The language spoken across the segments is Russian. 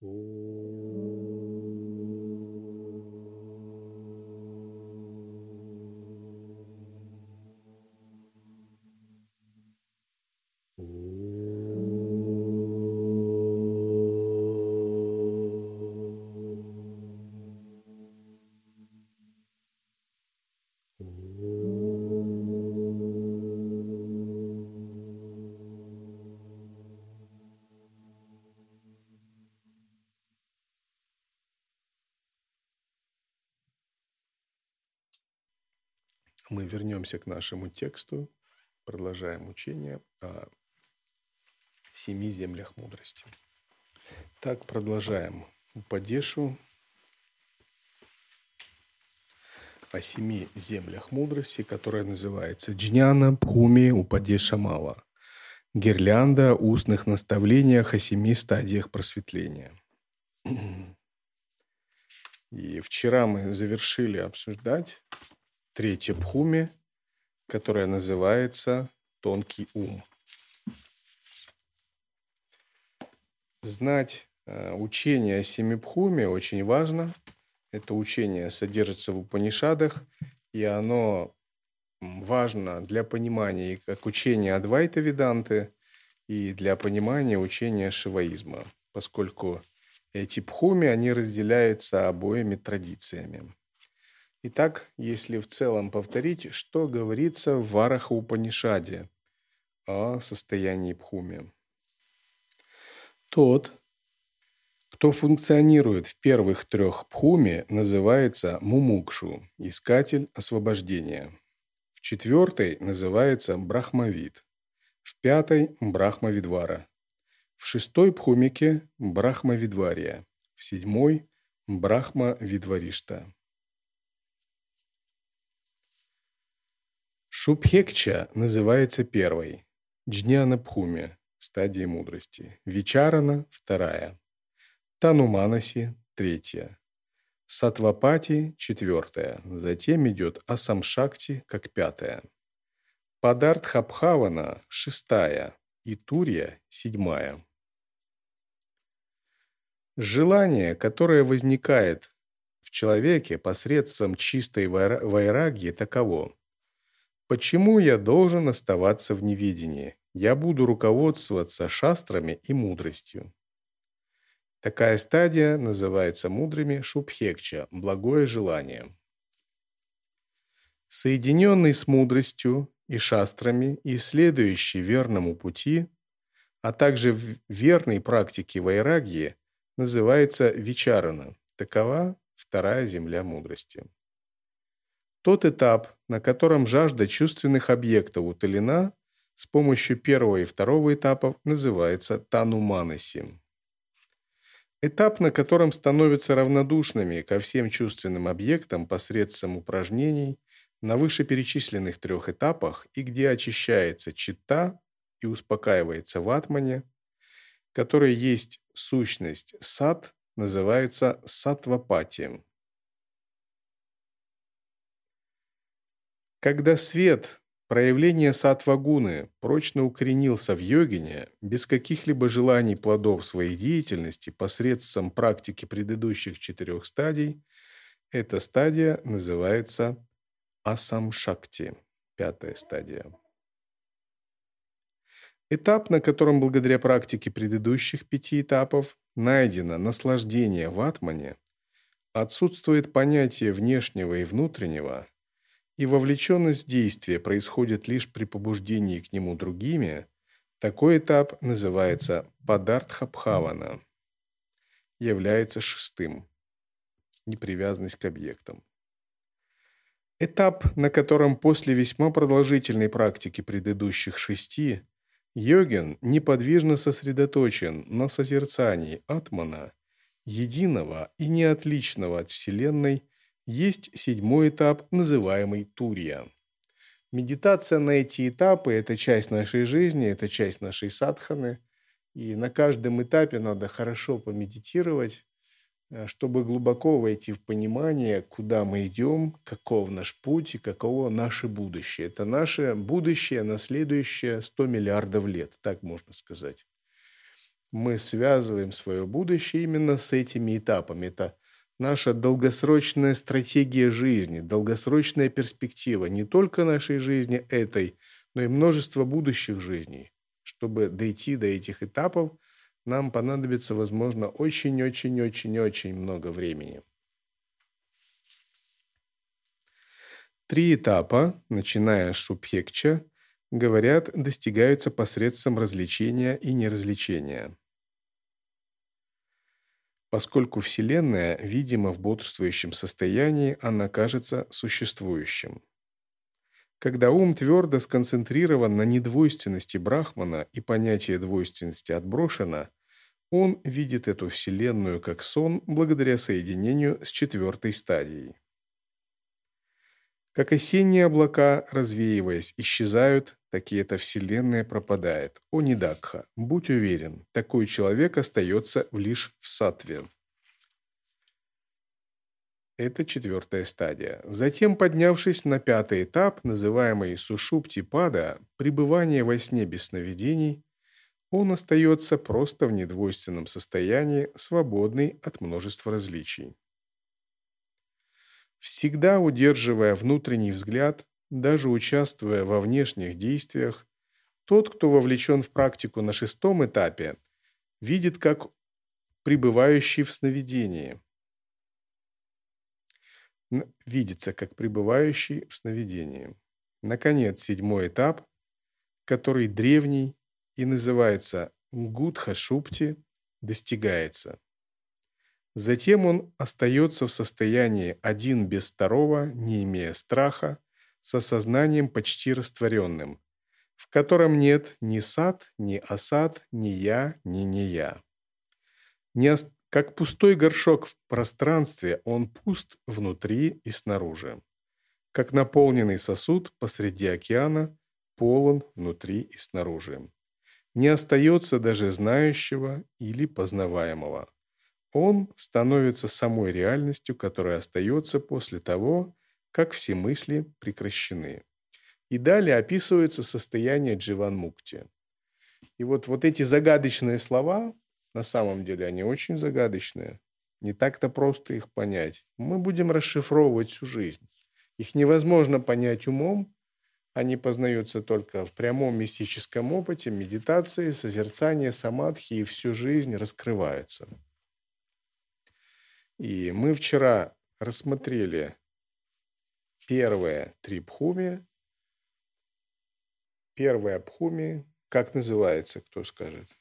Мы вернемся к нашему тексту, продолжаем учение о семи землях мудрости. Так, продолжаем Упадешу о семи землях мудрости, которая называется Джняна Пхуми Упадеша Мала. Гирлянда устных наставлениях о семи стадиях просветления. И вчера мы завершили обсуждать третье Бхуми, которая называется «Тонкий ум». Знать э, учение о Семибхуме очень важно. Это учение содержится в Упанишадах, и оно важно для понимания как учения Адвайта Веданты и для понимания учения шиваизма, поскольку эти пхуми, они разделяются обоими традициями. Итак, если в целом повторить, что говорится в Вараха о состоянии Пхуми. Тот, кто функционирует в первых трех Пхуми, называется Мумукшу, искатель освобождения. В четвертой называется Брахмавид. В пятой – Брахмавидвара. В шестой Пхумике – Брахмавидвария. В седьмой – Брахмавидваришта. Шубхекча называется первой, Джняна Пхуми – стадия мудрости, Вичарана – вторая, Тануманаси – третья, Сатвапати – четвертая, затем идет Асамшакти как пятая, Падартхабхавана – шестая. И Турья – седьмая. Желание, которое возникает в человеке посредством чистой вайрагьи, таково – Почему я должен оставаться в неведении? Я буду руководствоваться шастрами и мудростью. Такая стадия называется мудрыми шубхекча – благое желание. Соединенный с мудростью и шастрами и следующий верному пути, а также в верной практике вайрагьи, называется вичарана. Такова вторая земля мудрости. Тот этап, на котором жажда чувственных объектов утолена, с помощью первого и второго этапов называется тануманаси. Этап, на котором становятся равнодушными ко всем чувственным объектам посредством упражнений на вышеперечисленных трех этапах и где очищается чита и успокаивается в атмане, который есть сущность сад, называется сатвапатием. Когда свет, проявление сатвагуны, прочно укоренился в йогине, без каких-либо желаний плодов своей деятельности посредством практики предыдущих четырех стадий, эта стадия называется асамшакти, пятая стадия. Этап, на котором благодаря практике предыдущих пяти этапов найдено наслаждение в атмане, отсутствует понятие внешнего и внутреннего – и вовлеченность в действие происходит лишь при побуждении к нему другими, такой этап называется падартхабхавана, является шестым – непривязанность к объектам. Этап, на котором после весьма продолжительной практики предыдущих шести йогин неподвижно сосредоточен на созерцании атмана, единого и неотличного от Вселенной – есть седьмой этап, называемый Турия. Медитация на эти этапы – это часть нашей жизни, это часть нашей садханы. И на каждом этапе надо хорошо помедитировать, э, чтобы глубоко войти в понимание, куда мы идем, каков наш путь и каково наше будущее. Это наше будущее на следующие 100 миллиардов лет, так можно сказать. мы связываем свое будущее именно с этими этапами. Это наша долгосрочная стратегия жизни, долгосрочная перспектива не только нашей жизни этой, но и множество будущих жизней. Чтобы дойти до этих этапов, нам понадобится, возможно, очень-очень-очень-очень много времени. Три этапа, начиная с Шубхекча, говорят, достигаются посредством развлечения и неразвлечения. Поскольку Вселенная видима в бодрствующем состоянии, она кажется существующим. Когда ум твердо сконцентрирован на недвойственности Брахмана и понятие двойственности отброшено, он видит эту Вселенную как сон благодаря соединению с четвертой стадией. Как осенние облака, развеиваясь, исчезают, так и эта вселенная пропадает. О Нидакха, будь уверен, такой человек остается лишь в сатве. Это четвертая стадия. Затем, поднявшись на пятый этап, называемый сушупти-пада, пребывание во сне без сновидений, он остается просто в недвойственном состоянии, свободный от множества различий всегда удерживая внутренний взгляд, даже участвуя во внешних действиях, тот, кто вовлечен в практику на шестом этапе, видит как пребывающий в сновидении. Видится как пребывающий в сновидении. Наконец, седьмой этап, который древний и называется Гудха Шупти, достигается. Затем он остается в состоянии один без второго, не имея страха, со сознанием почти растворенным, в котором нет ни сад, ни осад, ни я, ни не я. Не ост... Как пустой горшок в пространстве, он пуст внутри и снаружи. Как наполненный сосуд посреди океана, полон внутри и снаружи. Не остается даже знающего или познаваемого. Он становится самой реальностью, которая остается после того, как все мысли прекращены. И далее описывается состояние Дживан-мукти. И вот, вот эти загадочные слова, на самом деле они очень загадочные. Не так-то просто их понять. Мы будем расшифровывать всю жизнь. Их невозможно понять умом, они познаются только в прямом мистическом опыте, медитации, созерцании, самадхи, и всю жизнь раскрывается. И мы вчера рассмотрели первое три пхуми. Первая пхуми, как называется, кто скажет?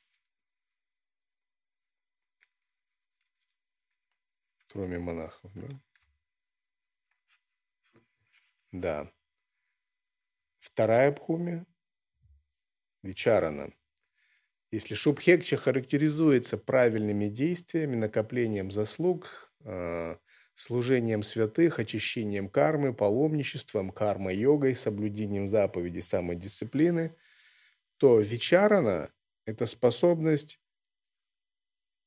Кроме монахов, да? Да. Вторая пхуми – Вичарана. Если Шубхекча характеризуется правильными действиями, накоплением заслуг, служением святых, очищением кармы, паломничеством, карма-йогой, соблюдением заповедей самодисциплины, то вечарана – это способность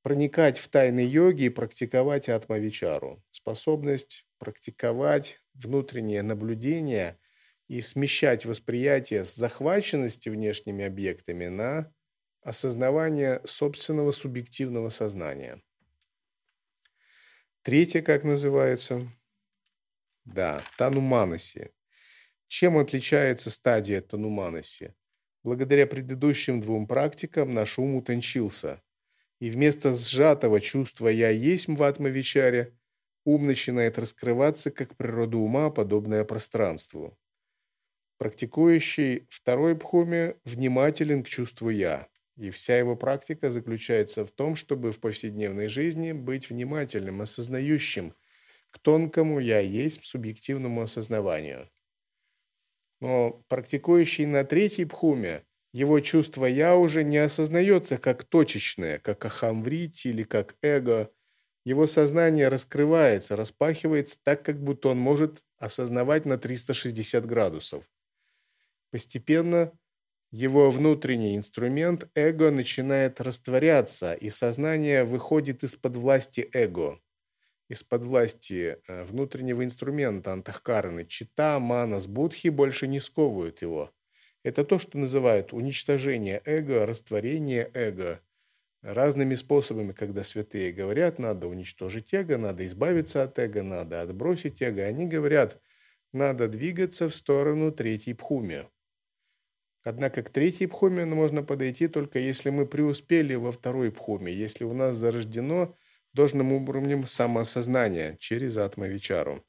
проникать в тайны йоги и практиковать атмавичару, способность практиковать внутреннее наблюдение и смещать восприятие с захваченности внешними объектами на осознавание собственного субъективного сознания – Третье, как называется? Да, Тануманаси. Чем отличается стадия Тануманаси? Благодаря предыдущим двум практикам наш ум утончился. И вместо сжатого чувства «я есть» в Атмавичаре ум начинает раскрываться как природа ума, подобная пространству. Практикующий второй бхуме внимателен к чувству «я». И вся его практика заключается в том, чтобы в повседневной жизни быть внимательным, осознающим к тонкому «я есть» субъективному осознаванию. Но практикующий на третьей пхуме, его чувство «я» уже не осознается как точечное, как ахамврити или как эго. Его сознание раскрывается, распахивается так, как будто он может осознавать на 360 градусов. Постепенно его внутренний инструмент эго начинает растворяться, и сознание выходит из-под власти эго, из-под власти э, внутреннего инструмента антахкараны. Чита, манас, будхи больше не сковывают его. Это то, что называют уничтожение эго, растворение эго. разными способами, когда святые говорят, надо уничтожить эго, надо избавиться от эго, надо отбросить эго, они говорят, надо двигаться в сторону третьей пхуми. Однако к третьей пхуме можно подойти только если мы преуспели во второй пхуме, если у нас зарождено должным уровнем самоосознания через атмавичару.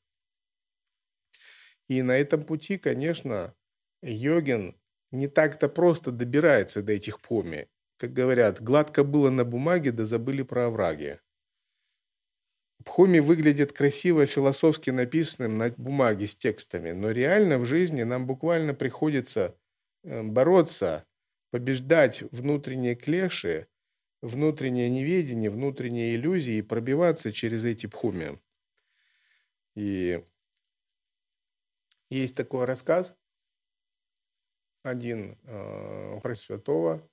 И на этом пути, конечно, йогин не так-то просто добирается до этих пхуми. Как говорят, гладко было на бумаге, да забыли про овраги. Пхуми выглядит красиво, философски написанным на бумаге с текстами, но реально в жизни нам буквально приходится бороться, побеждать внутренние клеши, внутреннее неведение, внутренние иллюзии и пробиваться через эти пхуми. И есть такой рассказ, один э, про святого,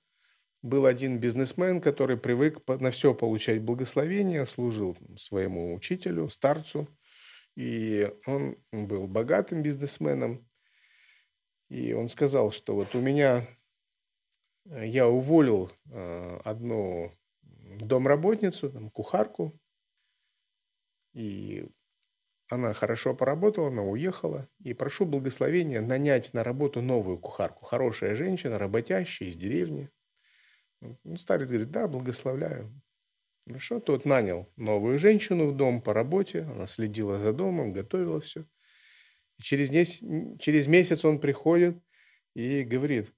был один бизнесмен, который привык на все получать благословение, служил своему учителю, старцу, и он был богатым бизнесменом. И он сказал, что вот у меня, э, я уволил э, одну домработницу, там, кухарку, и она хорошо поработала, она уехала. И прошу благословения нанять на работу новую кухарку. Хорошая женщина, работящая из деревни. Ну, старец говорит, да, благословляю. Хорошо, тот нанял новую женщину в дом по работе, она следила за домом, готовила все. И через, не, через месяц он приходит и говорит,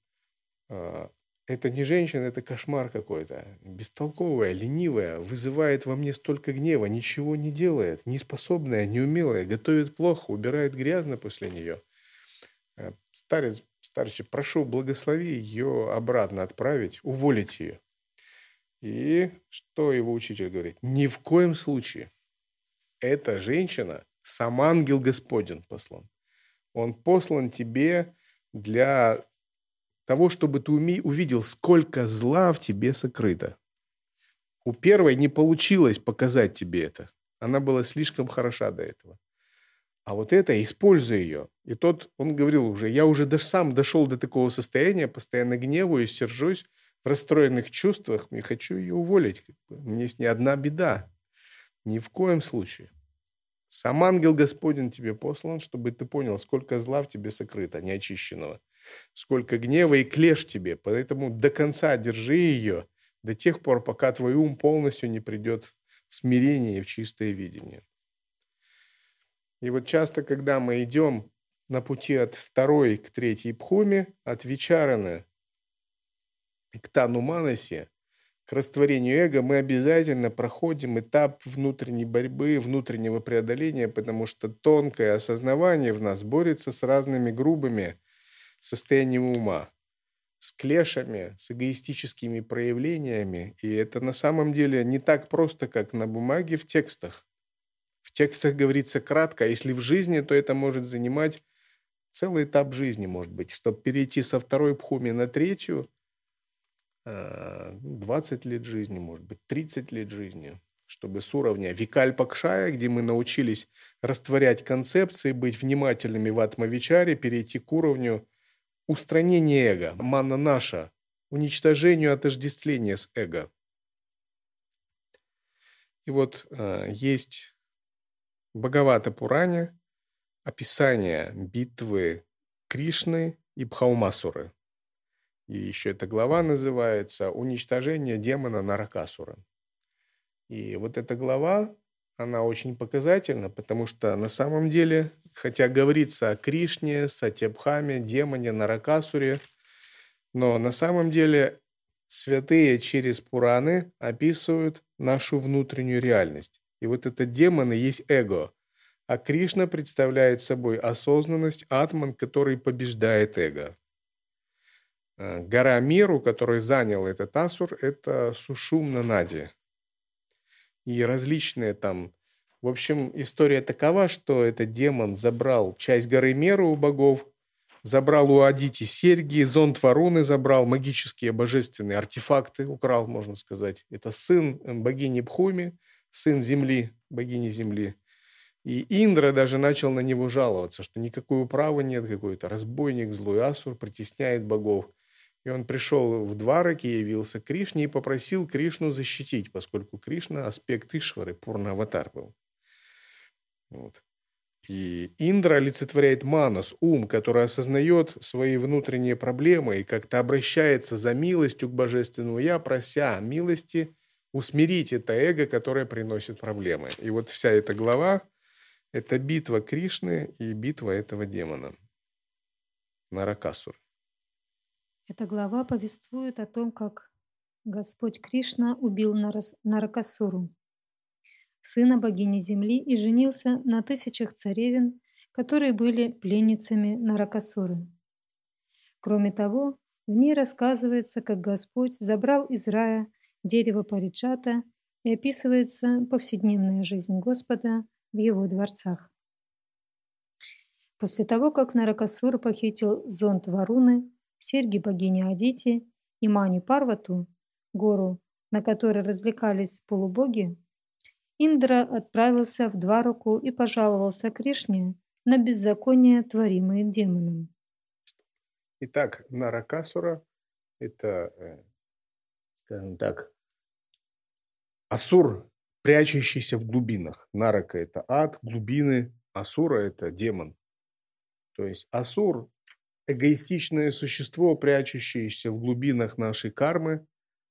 «А, это не женщина, это кошмар какой-то, бестолковая, ленивая, вызывает во мне столько гнева, ничего не делает, неспособная, неумелая, готовит плохо, убирает грязно после нее. Э, старец старче, прошу, благослови ее обратно отправить, уволить ее. И что его учитель говорит? Ни в коем случае. Эта женщина сам ангел Господень послан. Он послан тебе для того, чтобы ты увидел, сколько зла в тебе сокрыто. У первой не получилось показать тебе это. Она была слишком хороша до этого. А вот это, используя ее. И тот, он говорил уже, я уже даже сам дошел до такого состояния, постоянно гневаюсь, сержусь, в расстроенных чувствах, не хочу ее уволить. У меня есть не одна беда. Ни в коем случае. Сам ангел Господень тебе послан, чтобы ты понял, сколько зла в тебе сокрыто, неочищенного. Сколько гнева и клеш тебе. Поэтому до конца держи ее, до тех пор, пока твой ум полностью не придет в смирение и в чистое видение. И вот часто, когда мы идем на пути от второй к третьей пхуме, от Вичараны к Тануманасе, к растворению эго, мы обязательно проходим этап внутренней борьбы, внутреннего преодоления, потому что тонкое осознавание в нас борется с разными грубыми состояниями ума, с клешами, с эгоистическими проявлениями. И это на самом деле не так просто, как на бумаге в текстах. В текстах говорится кратко, а если в жизни, то это может занимать целый этап жизни, может быть. Чтобы перейти со второй пхуми на третью, 20 э, лет жизни, может быть, 30 лет жизни, чтобы с уровня Викальпакшая, где мы научились растворять концепции, быть внимательными в атмавичаре, перейти к уровню устранения эго, мана наша, уничтожению отождествления с эго. И вот э, есть Бхагавата Пуране описание битвы Кришны и Бхаумасуры. И еще эта глава называется «Уничтожение демона Наракасура». И вот эта глава, она очень показательна, потому что на самом деле, хотя говорится о Кришне, Сатябхаме, демоне, Наракасуре, но на самом деле святые через Пураны описывают нашу внутреннюю реальность. И вот это демоны есть эго. А Кришна представляет собой осознанность, атман, который побеждает эго. Э, гора Миру, который занял этот асур, это Сушумна Нади. И различные там... В общем, история такова, что этот демон забрал часть горы Меру у богов, забрал у Адити серьги, зонт Варуны забрал, магические божественные артефакты украл, можно сказать. Это сын богини Бхуми – сын Земли, богини Земли. И Индра даже начал на него жаловаться, что никакой управы нет, какой-то разбойник, злой асур притесняет богов. И он пришел в Двараки, явился Кришне и попросил Кришну защитить, поскольку Кришна аспект Ишвары, пурна-аватар был. Вот. И Индра олицетворяет манас, ум, который осознает свои внутренние проблемы и как-то обращается за милостью к божественному я, прося милости усмирить это эго, которое приносит проблемы. И вот вся эта глава – это битва Кришны и битва этого демона Наракасур. Эта глава повествует о том, как Господь Кришна убил Наракасуру, сына богини Земли, и женился на тысячах царевин, которые были пленницами Наракасуры. Кроме того, в ней рассказывается, как Господь забрал из рая дерево Париджата и описывается повседневная жизнь Господа в его дворцах. После того, как Наракасур похитил зонт Варуны, серьги богини Адити и Мани Парвату, гору, на которой развлекались полубоги, Индра отправился в Двараку и пожаловался Кришне на беззаконие, творимое демоном. Итак, Наракасура – это, э, скажем так, Асур, прячущийся в глубинах. Нарака – это ад, глубины, Асура – это демон. То есть Асур эгоистичное существо, прячущееся в глубинах нашей кармы,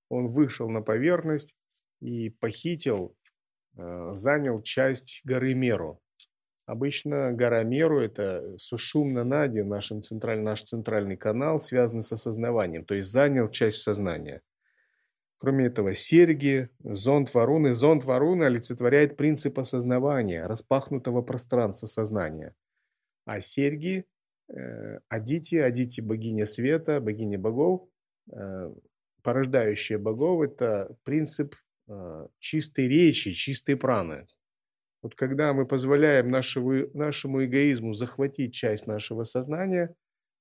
он вышел на поверхность и похитил, э, занял часть горы Меру. Обычно гора Меру – это Сушумна Нади, наш центральный, наш центральный канал, связанный с осознаванием, то есть занял часть сознания. Кроме этого, серьги, зонд Варуны. Зонд Варуны олицетворяет принцип осознавания, распахнутого пространства сознания. А серьги Адити, Адити богиня света, богиня богов, э, порождающая богов – это принцип э, чистой речи, чистой праны. Вот когда мы позволяем нашему, нашему эгоизму захватить часть нашего сознания,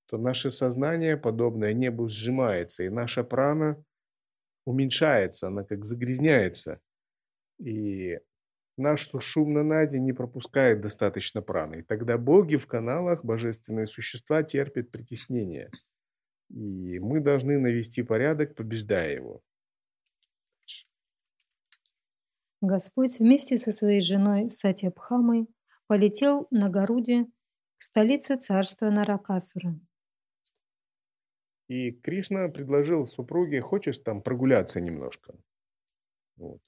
то наше сознание, подобное небу, сжимается, и наша прана уменьшается, она как загрязняется. И наш шум на наде не пропускает достаточно праны. И тогда боги в каналах, божественные существа, терпят притеснение. И мы должны навести порядок, побеждая его. Господь вместе со своей женой Сатьябхамой полетел на Гаруде к столице царства Наракасура. И Кришна предложил супруге, хочешь там прогуляться немножко? Вот.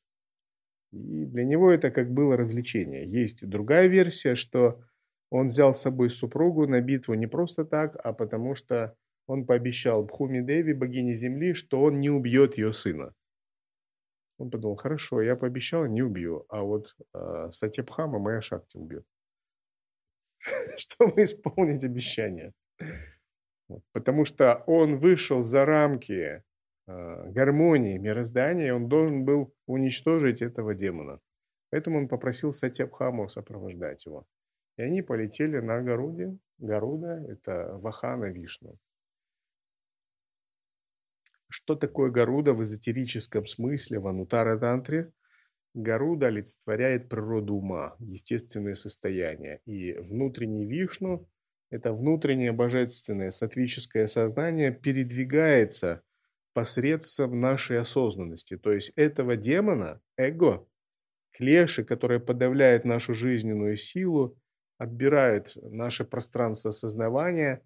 И для него это как было развлечение. Есть другая версия, что он взял с собой супругу на битву не просто так, а потому что он пообещал Бхуми Деви, богине земли, что он не убьет ее сына. Он подумал, хорошо, я пообещал, не убью, а вот э, Сатябхама моя шахти убьет. Чтобы исполнить обещание. Потому что он вышел за рамки гармонии мироздания, он должен был уничтожить этого демона. Поэтому он попросил Сатябхаму сопровождать его. И они полетели на Гаруде. Гаруда – это Вахана Вишну. Что такое Гаруда в эзотерическом смысле в Анутара Тантре? Гаруда олицетворяет природу ума, естественное состояние. И внутренний Вишну – это внутреннее божественное сатвическое сознание передвигается – посредством нашей осознанности. То есть этого демона, эго, клеши, которое подавляет нашу жизненную силу, отбирает наше пространство осознавания,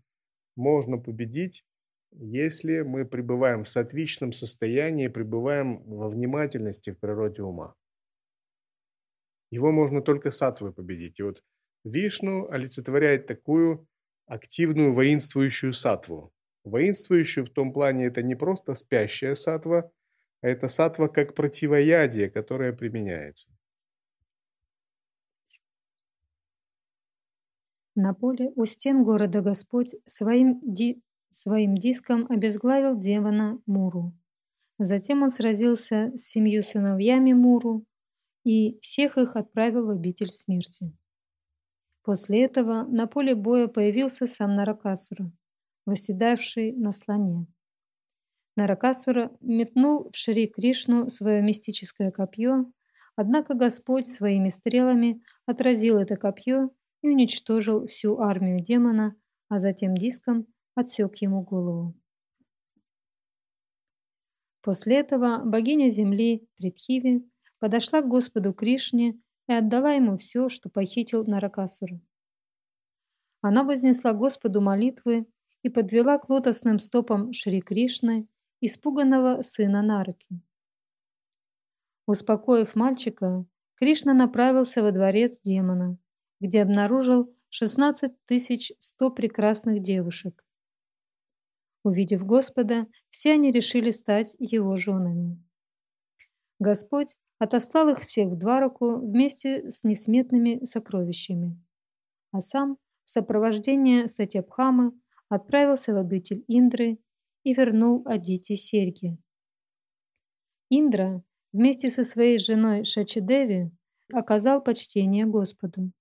можно победить, если мы пребываем в сатвичном состоянии, пребываем во внимательности в природе ума. Его можно только сатвой победить. И вот Вишну олицетворяет такую активную воинствующую сатву. Воинствующую в том плане это не просто спящая сатва, а это сатва как противоядие, которое применяется. На поле у стен города Господь своим, ди, своим диском обезглавил демона Муру. Затем он сразился с семью сыновьями Муру и всех их отправил в обитель смерти. После этого на поле боя появился сам Наракасура – восседавший на слоне. Наракасура метнул в Шри Кришну свое мистическое копье, однако Господь своими стрелами отразил это копье и уничтожил всю армию демона, а затем диском отсек ему голову. После этого богиня земли Притхиви подошла к Господу Кришне и отдала ему все, что похитил Наракасура. Она вознесла Господу молитвы и подвела к лотосным стопам Шри Кришны испуганного сына Нарки. Успокоив мальчика, Кришна направился во дворец демона, где обнаружил 16 100 прекрасных девушек. Увидев Господа, все они решили стать его женами. Господь отослал их всех в Двараку вместе с несметными сокровищами, а сам в сопровождении Сатябхамы отправился в обитель Индры и вернул Адити серьги. Индра вместе со своей женой Шачидеви оказал почтение Господу.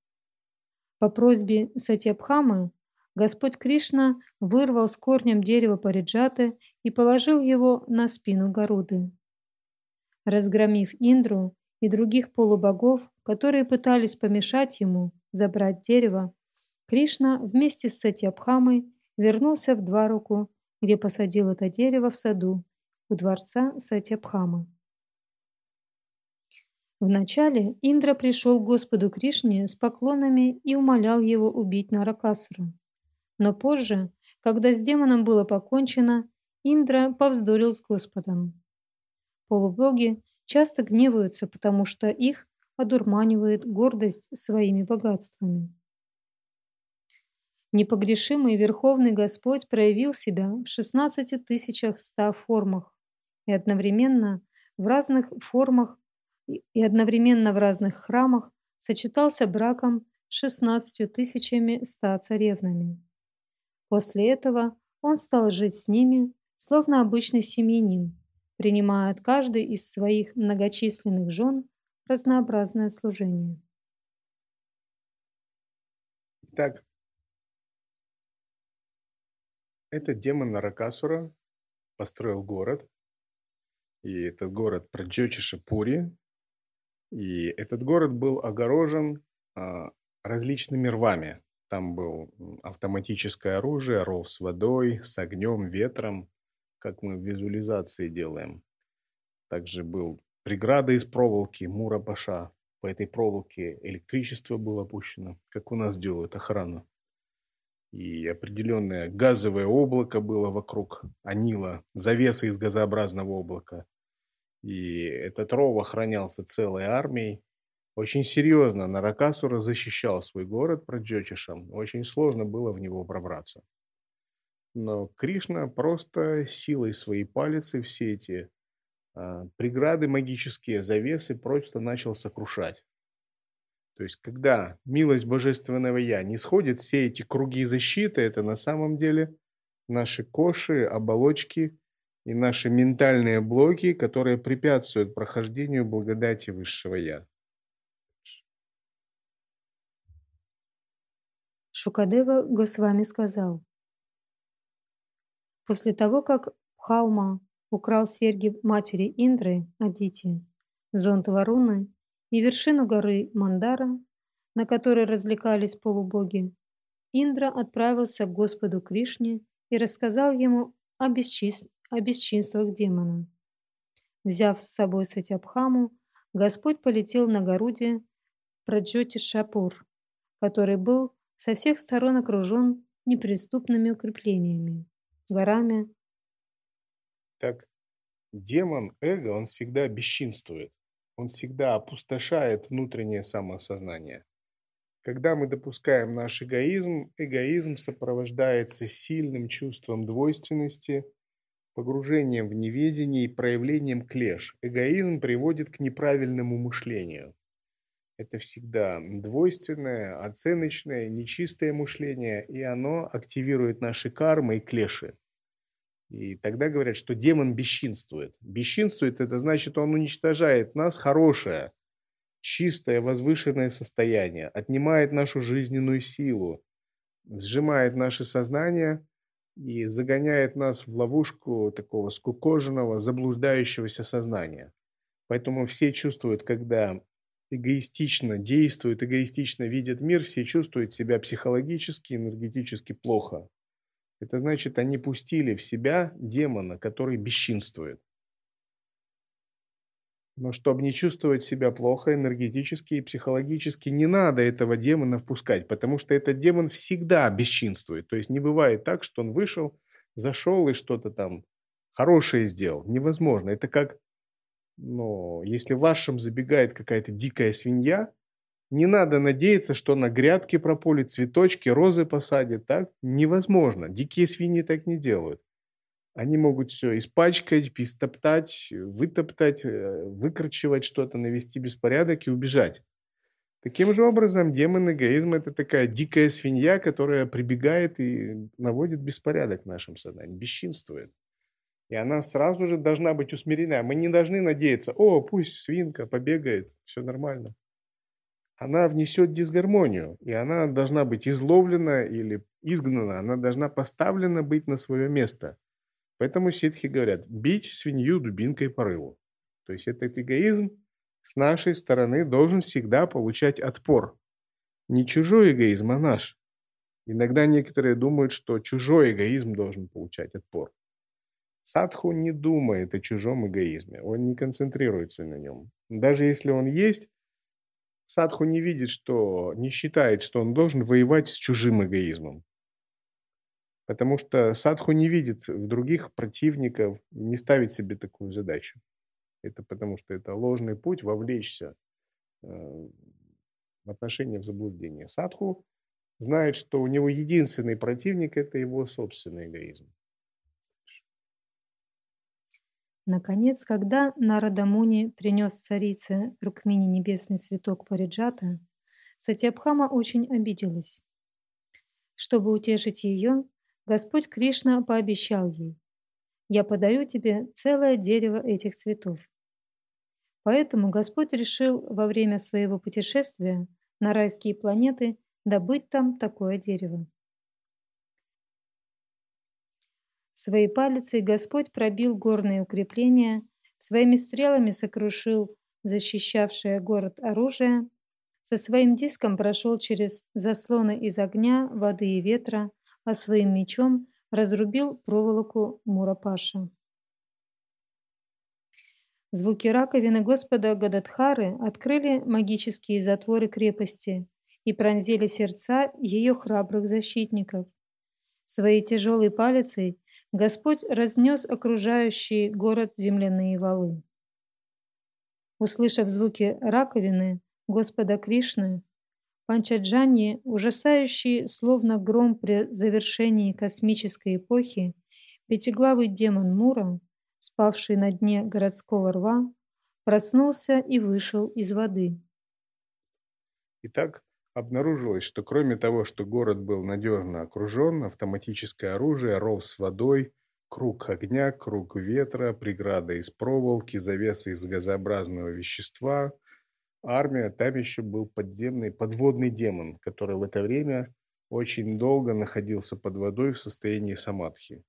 По просьбе Сатябхамы Господь Кришна вырвал с корнем дерева Париджаты и положил его на спину Гаруды. Разгромив Индру и других полубогов, которые пытались помешать ему забрать дерево, Кришна вместе с Сатябхамой вернулся в Дваруку, где посадил это дерево в саду у дворца Сатябхамы. Вначале Индра пришел к Господу Кришне с поклонами и умолял его убить Наракасура. Но позже, когда с демоном было покончено, Индра повздорил с Господом. Полубоги часто гневаются, потому что их одурманивает гордость своими богатствами. Непогрешимый Верховный Господь проявил себя в 16 тысячах ста формах и одновременно в разных формах и одновременно в разных храмах сочетался браком с 16 тысячами ста царевнами. После этого он стал жить с ними, словно обычный семьянин, принимая от каждой из своих многочисленных жен разнообразное служение. Так, этот демон Наракасура построил город, и этот город Праджочишапури, и этот город был огорожен а, различными рвами. Там был автоматическое оружие, ров с водой, с огнем, ветром, как мы в визуализации делаем. Также был преграда из проволоки, мура-баша. По этой проволоке электричество было опущено, как у нас делают охрану. И определенное газовое облако было вокруг Анила, завеса из газообразного облака. И этот ров охранялся целой армией. Очень серьезно Наракасура защищал свой город Праджотишем. Очень сложно было в него пробраться. Но Кришна просто силой своей палицы все эти а, преграды магические, завесы просто начал сокрушать. То есть, когда милость Божественного Я не сходит, все эти круги защиты, это на самом деле наши коши, оболочки и наши ментальные блоки, которые препятствуют прохождению благодати Высшего Я. Шукадева Госвами сказал, после того, как Хаума украл серьги матери Индры, Адити, зонт Варуны и вершину горы Мандара, на которой развлекались полубоги, Индра отправился к Господу Кришне и рассказал ему о, бесчис... о бесчинствах демона. Взяв с собой Сатябхаму, Господь полетел на Горуде Праджоти Шапур, который был со всех сторон окружен неприступными укреплениями, горами. Так, демон эго, он всегда бесчинствует. Он всегда опустошает внутреннее самосознание. Когда мы допускаем наш эгоизм, эгоизм сопровождается сильным чувством двойственности, погружением в неведение и проявлением клеш. Эгоизм приводит к неправильному мышлению. Это всегда двойственное, оценочное, нечистое мышление, и оно активирует наши кармы и клеши. И тогда говорят, что демон бесчинствует. Бесчинствует – это значит, он уничтожает нас хорошее, чистое, возвышенное состояние, отнимает нашу жизненную силу, сжимает наше сознание и загоняет нас в ловушку такого скукоженного, заблуждающегося сознания. Поэтому все чувствуют, когда эгоистично действуют, эгоистично видят мир, все чувствуют себя психологически, энергетически плохо. Это значит, они пустили в себя демона, который бесчинствует. Но чтобы не чувствовать себя плохо энергетически и психологически, не надо этого демона впускать, потому что этот демон всегда бесчинствует. То есть не бывает так, что он вышел, зашел и что-то там хорошее сделал. Невозможно. Это как, ну, если в вашем забегает какая-то дикая свинья, не надо надеяться, что на грядке прополит цветочки, розы посадит. Так невозможно. Дикие свиньи так не делают. Они могут все испачкать, истоптать, вытоптать, э, выкручивать что-то, навести беспорядок и убежать. Таким же образом, демон эгоизма – это такая дикая свинья, которая прибегает и наводит беспорядок в нашем сознании, бесчинствует. И она сразу же должна быть усмирена. Мы не должны надеяться, о, пусть свинка побегает, все нормально. Она внесет дисгармонию, и она должна быть изловлена или изгнана, она должна поставлена быть на свое место. Поэтому ситхи говорят, бить свинью дубинкой по рылу. То есть этот эгоизм с нашей стороны должен всегда получать отпор. Не чужой эгоизм, а наш. Иногда некоторые думают, что чужой эгоизм должен получать отпор. Садху не думает о чужом эгоизме, он не концентрируется на нем. Даже если он есть, Садху не видит, что не считает, что он должен воевать с чужим эгоизмом. Потому что садху не видит в других противников, не ставит себе такую задачу. Это потому что это ложный путь вовлечься э, в отношения в заблуждение. Садху знает, что у него единственный противник – это его собственный эгоизм. Наконец, когда Нарадамуни принес царице Рукмини небесный цветок Париджата, Сатябхама очень обиделась. Чтобы утешить ее, Господь Кришна пообещал ей, «Я подарю тебе целое дерево этих цветов». Поэтому Господь решил во время своего путешествия на райские планеты добыть там такое дерево. Своей палицей Господь пробил горные укрепления, своими стрелами сокрушил защищавшее город оружие, со своим диском прошел через заслоны из огня, воды и ветра, а своим мечом разрубил проволоку Мурапаша. Звуки раковины Господа Гададхары открыли магические затворы крепости и пронзили сердца ее храбрых защитников. Своей тяжелой палицей Господь разнес окружающий город земляные валы. Услышав звуки раковины Господа Кришны, Панчаджани, ужасающий, словно гром при завершении космической эпохи, пятиглавый демон Мура, спавший на дне городского рва, проснулся и вышел из воды. Итак, Обнаружилось, что кроме того, что город был надежно окружен, автоматическое оружие, ров с водой, круг огня, круг ветра, преграда из проволоки, завеса из газообразного вещества, армия, там еще был подземный подводный демон, который в это время очень долго находился под водой в состоянии самадхи.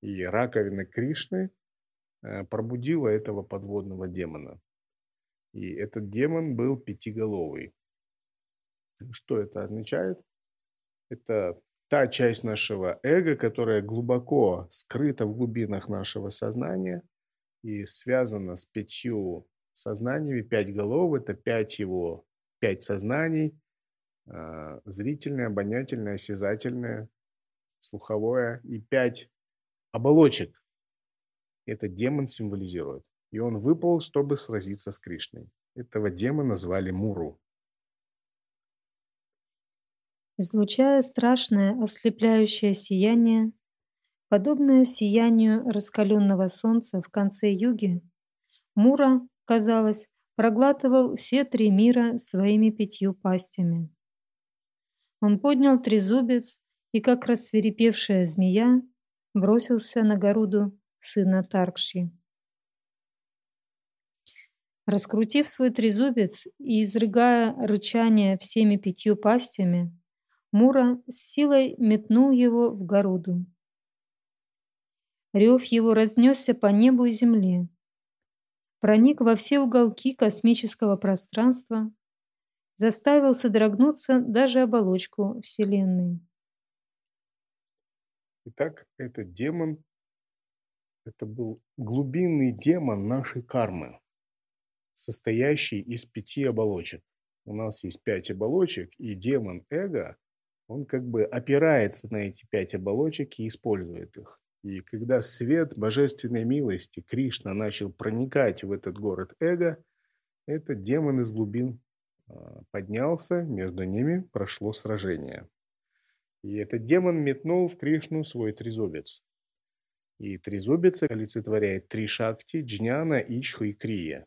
И раковина Кришны э, пробудила этого подводного демона. И этот демон был пятиголовый. Что это означает? Это та часть нашего эго, которая глубоко скрыта в глубинах нашего сознания и связана с пятью сознаниями. Пять голов – это пять его, пять сознаний. А, зрительное, обонятельное, осязательное, слуховое и пять оболочек. Это демон символизирует. И он выпал, чтобы сразиться с Кришной. Этого демона звали Муру излучая страшное ослепляющее сияние, подобное сиянию раскаленного солнца в конце юги, Мура, казалось, проглатывал все три мира своими пятью пастями. Он поднял трезубец и, как рассверепевшая змея, бросился на Горуду, сына Таркши. Раскрутив свой трезубец и изрыгая рычание всеми пятью пастями, Мура с силой метнул его в Горуду. Рев его разнесся по небу и земле, проник во все уголки космического пространства, заставил содрогнуться даже оболочку Вселенной. Итак, этот демон, это был глубинный демон нашей кармы. состоящий из пяти оболочек. У нас есть пять оболочек, и демон эго, он как бы опирается на эти пять оболочек и использует их. И когда свет божественной милости Кришна начал проникать в этот город эго, этот демон из глубин а, поднялся, между ними прошло сражение. И этот демон метнул в Кришну свой трезубец. И трезубец олицетворяет три шакти – джняна, ичху и крия.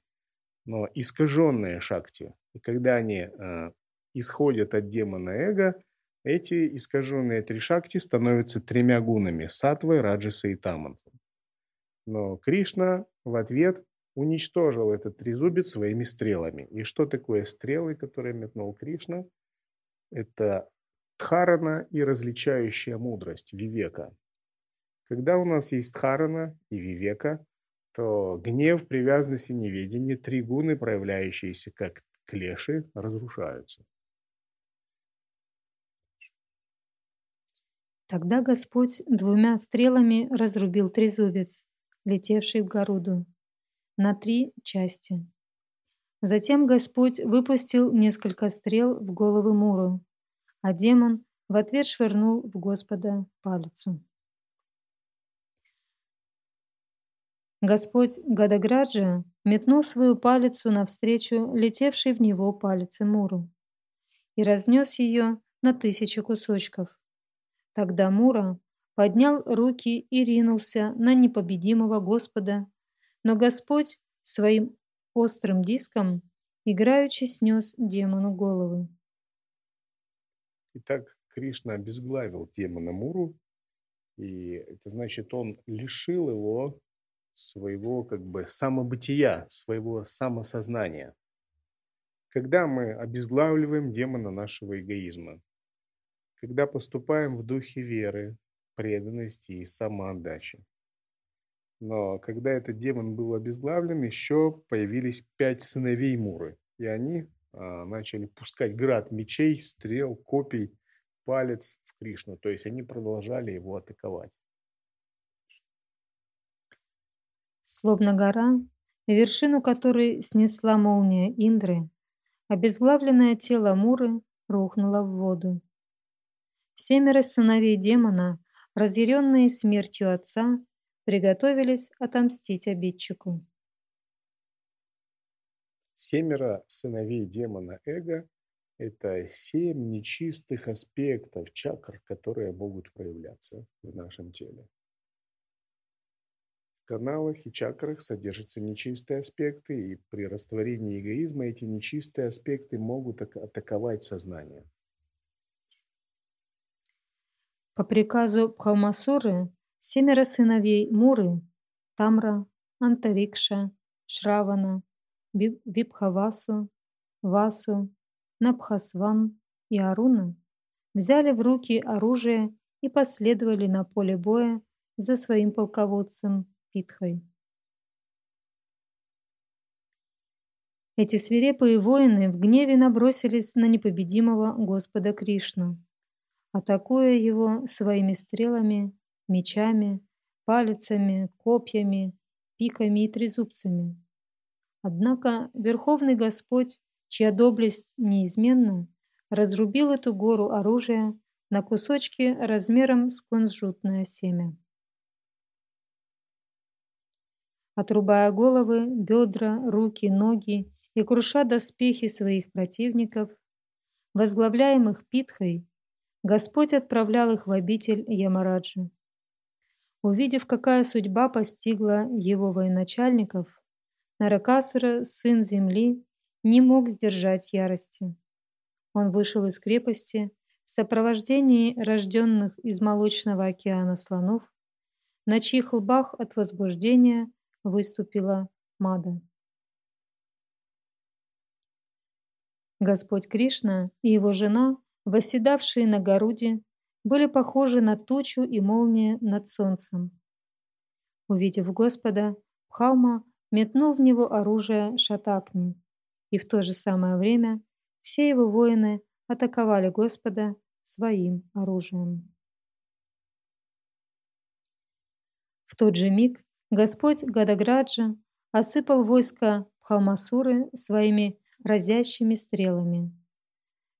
Но искаженные шакти. И когда они э, исходят от демона эго, эти искаженные три шакти становятся тремя гунами – сатвой, раджасой и тамантом. Но Кришна в ответ уничтожил этот трезубец своими стрелами. И что такое стрелы, которые метнул Кришна? Это Дхарана и различающая мудрость, вивека. Когда у нас есть дхарана и вивека, то гнев, привязанность и неведение, три гуны, проявляющиеся как клеши, разрушаются. Тогда Господь двумя стрелами разрубил трезубец, летевший в Горуду, на три части. Затем Господь выпустил несколько стрел в головы Муру, а демон в ответ швырнул в Господа палицу. Господь Гадаграджа метнул свою палицу навстречу летевшей в него палице Муру и разнес ее на тысячи кусочков. Тогда Мура поднял руки и ринулся на непобедимого Господа, но Господь своим острым диском играючи снес демону головы. Итак, Кришна обезглавил демона Муру, и это значит, он лишил его своего как бы самобытия, своего самосознания. Когда мы обезглавливаем демона нашего эгоизма, когда поступаем в духе веры, преданности и самоотдачи. Но когда этот демон был обезглавлен, еще появились пять сыновей Муры, и они а, начали пускать град мечей, стрел, копий, палец в Кришну. То есть они продолжали его атаковать. Словно гора, вершину которой снесла молния Индры, обезглавленное тело Муры рухнуло в воду. Семеро сыновей демона, разъяренные смертью отца, приготовились отомстить обидчику. Семеро сыновей демона эго – это семь нечистых аспектов чакр, которые могут проявляться в нашем теле. В каналах и чакрах содержатся нечистые аспекты, и при растворении эгоизма эти нечистые аспекты могут атаковать сознание. По приказу Бхалмасуры семеро сыновей Муры – Тамра, Антарикша, Шравана, Випхавасу, Васу, Набхасван и Аруна взяли в руки оружие и последовали на поле боя за своим полководцем Питхой. Эти свирепые воины в гневе набросились на непобедимого Господа Кришну, атакуя его своими стрелами, мечами, палицами, копьями, пиками и трезубцами. Однако Верховный Господь, чья доблесть неизменна, разрубил эту гору оружия на кусочки размером с кунжутное семя. Отрубая головы, бедра, руки, ноги и круша доспехи своих противников, возглавляемых Питхой, Господь отправлял их в обитель Ямараджи. Увидев, какая судьба постигла его военачальников, Наракасура, сын земли, не мог сдержать ярости. Он вышел из крепости в сопровождении рожденных из молочного океана слонов, на чьих лбах от возбуждения выступила Мада. Господь Кришна и его жена, восседавшие на Горуде, были похожи на тучу и молнию над солнцем. Увидев Господа, Пхаума метнул в него оружие Шатакни, и в то же самое время все его воины атаковали Господа своим оружием. В тот же миг Господь Гадаграджа осыпал войско Пхамасуры своими разящими стрелами.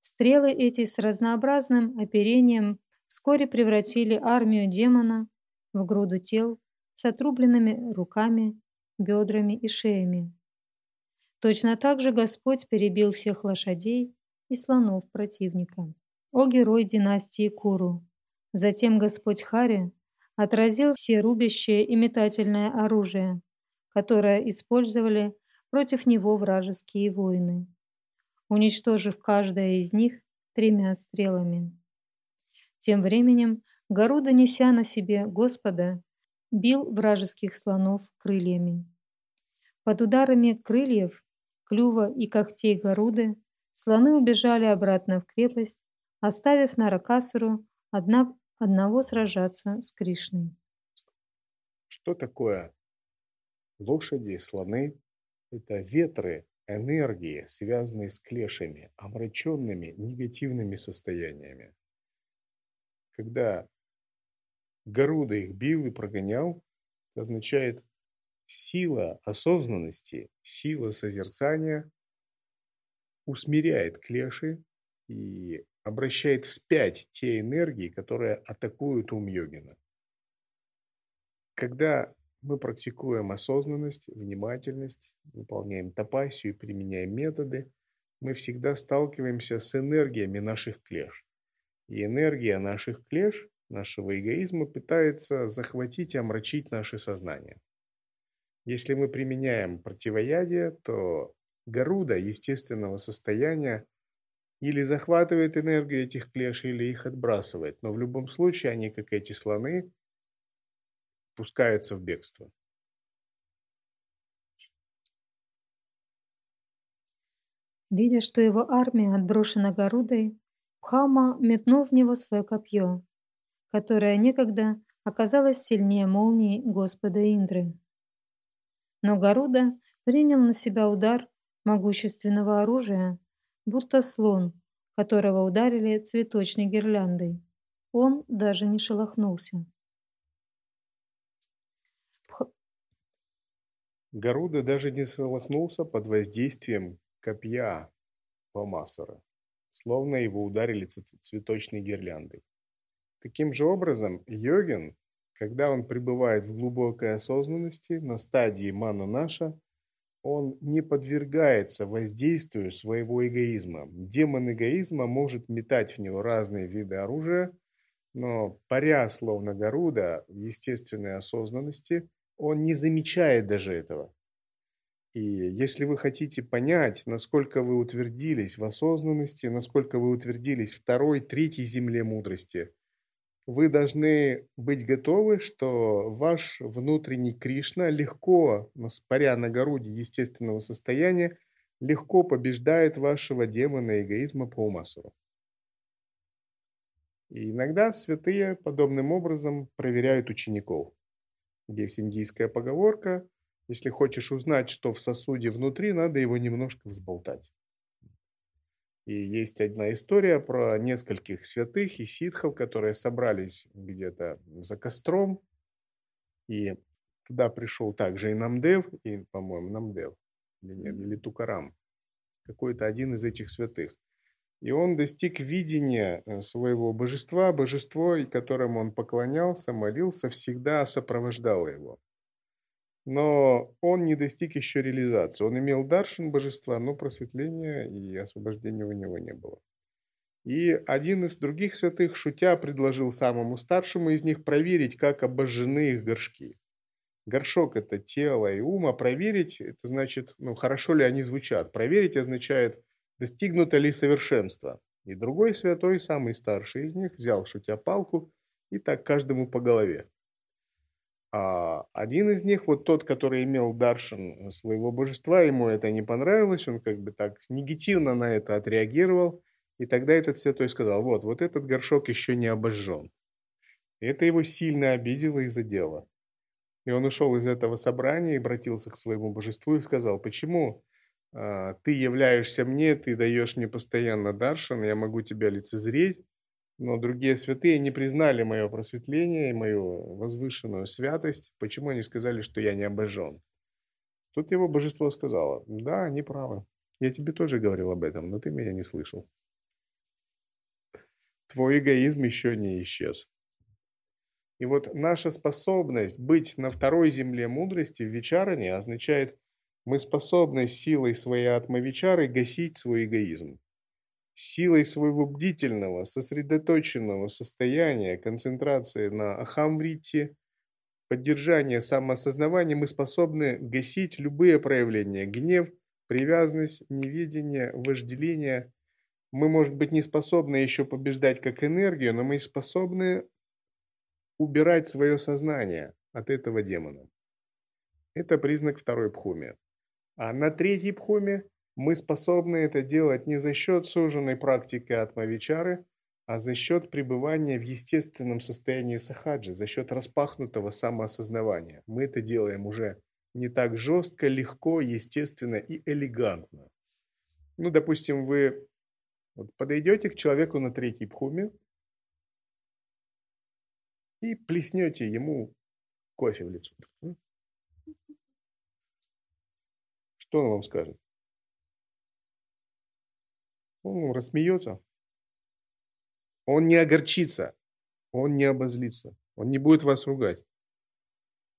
Стрелы эти с разнообразным оперением вскоре превратили армию демона в груду тел с отрубленными руками, бедрами и шеями. Точно так же Господь перебил всех лошадей и слонов противника. О герой династии Куру! Затем Господь Хари отразил все рубящее и метательное оружие, которое использовали против него вражеские воины, уничтожив каждое из них тремя стрелами. Тем временем Гаруда, неся на себе Господа, бил вражеских слонов крыльями. Под ударами крыльев, клюва и когтей Гаруды слоны убежали обратно в крепость, оставив Наракасуру одна, одного сражаться с Кришной. Что такое лошади, слоны? Это ветры, энергии, связанные с клешами, омраченными негативными состояниями. Когда Гаруда их бил и прогонял, это означает сила осознанности, сила созерцания усмиряет клеши и обращает вспять те энергии, которые атакуют ум йогина. Когда мы практикуем осознанность, внимательность, выполняем тапасию и применяем методы, мы всегда сталкиваемся с энергиями наших клеш. И энергия наших клеш нашего эгоизма пытается захватить и омрачить наше сознание. Если мы применяем противоядие, то Гаруда естественного состояния или захватывает энергию этих клеш, или их отбрасывает. Но в любом случае они, как эти слоны, пускаются в бегство. Видя, что его армия отброшена Гарудой, Пхама метнул в него свое копье которая некогда оказалась сильнее молнии Господа Индры. Но Гаруда принял на себя удар могущественного оружия, будто слон, которого ударили цветочной гирляндой. Он даже не шелохнулся. Гаруда даже не шелохнулся под воздействием копья Памасара, словно его ударили цветочной гирляндой. Таким же образом, йогин, когда он пребывает в глубокой осознанности на стадии мана наша, он не подвергается воздействию своего эгоизма. Демон эгоизма может метать в него разные виды оружия, но паря словно Гаруда в естественной осознанности, он не замечает даже этого. И если вы хотите понять, насколько вы утвердились в осознанности, насколько вы утвердились второй, третьей земле мудрости – вы должны быть готовы, что ваш внутренний Кришна легко, паря на городе естественного состояния, легко побеждает вашего демона эгоизма по умасуру. И иногда святые подобным образом проверяют учеников. Есть индийская поговорка, если хочешь узнать, что в сосуде внутри, надо его немножко взболтать. И есть одна история про нескольких святых и ситхов, которые собрались где-то за костром. И туда пришел также и Намдев, и, по-моему, Намдев, или нет, или Тукарам, какой-то один из этих святых. И он достиг видения э, своего божества, божество, которому он поклонялся, молился, всегда сопровождало его но он не достиг еще реализации. Он имел даршин божества, но просветления и освобождения у него не было. И один из других святых, шутя, предложил самому старшему из них проверить, как обожжены их горшки. Горшок – это тело и ум, а проверить – это значит, ну, хорошо ли они звучат. Проверить означает, достигнуто ли совершенство. И другой святой, самый старший из них, взял шутя палку и так каждому по голове. А один из них, вот тот, который имел даршин своего божества, ему это не понравилось, он как бы так негативно на это отреагировал. И тогда этот святой сказал, вот, вот этот горшок еще не обожжен. И это его сильно обидело и задело. И он ушел из этого собрания и обратился к своему божеству и сказал, почему ты являешься мне, ты даешь мне постоянно даршин, я могу тебя лицезреть, но другие святые не признали мое просветление и мою возвышенную святость. Почему они сказали, что я не обожжен? Тут его божество сказало, да, они правы. Я тебе тоже говорил об этом, но ты меня не слышал. Твой эгоизм еще не исчез. И вот наша способность быть на второй земле мудрости в вечаране означает, мы способны силой своей атмавичары гасить свой эгоизм. Силой своего бдительного, сосредоточенного состояния, концентрации на ахамврите, поддержания самоосознавания мы способны гасить любые проявления – гнев, привязанность, неведение, вожделение. Мы, может быть, не способны еще побеждать как энергию, но мы способны убирать свое сознание от этого демона. Это признак второй пхуми. А на третьей пхуме мы способны это делать не за счет суженной практики атмавичары, а за счет пребывания в естественном состоянии сахаджи, за счет распахнутого самоосознавания. Мы это делаем уже не так жестко, легко, естественно и элегантно. Ну, допустим, вы подойдете к человеку на третьей пхуме, и плеснете ему кофе в лицо. Что он вам скажет? Он рассмеется. Он не огорчится. Он не обозлится. Он не будет вас ругать.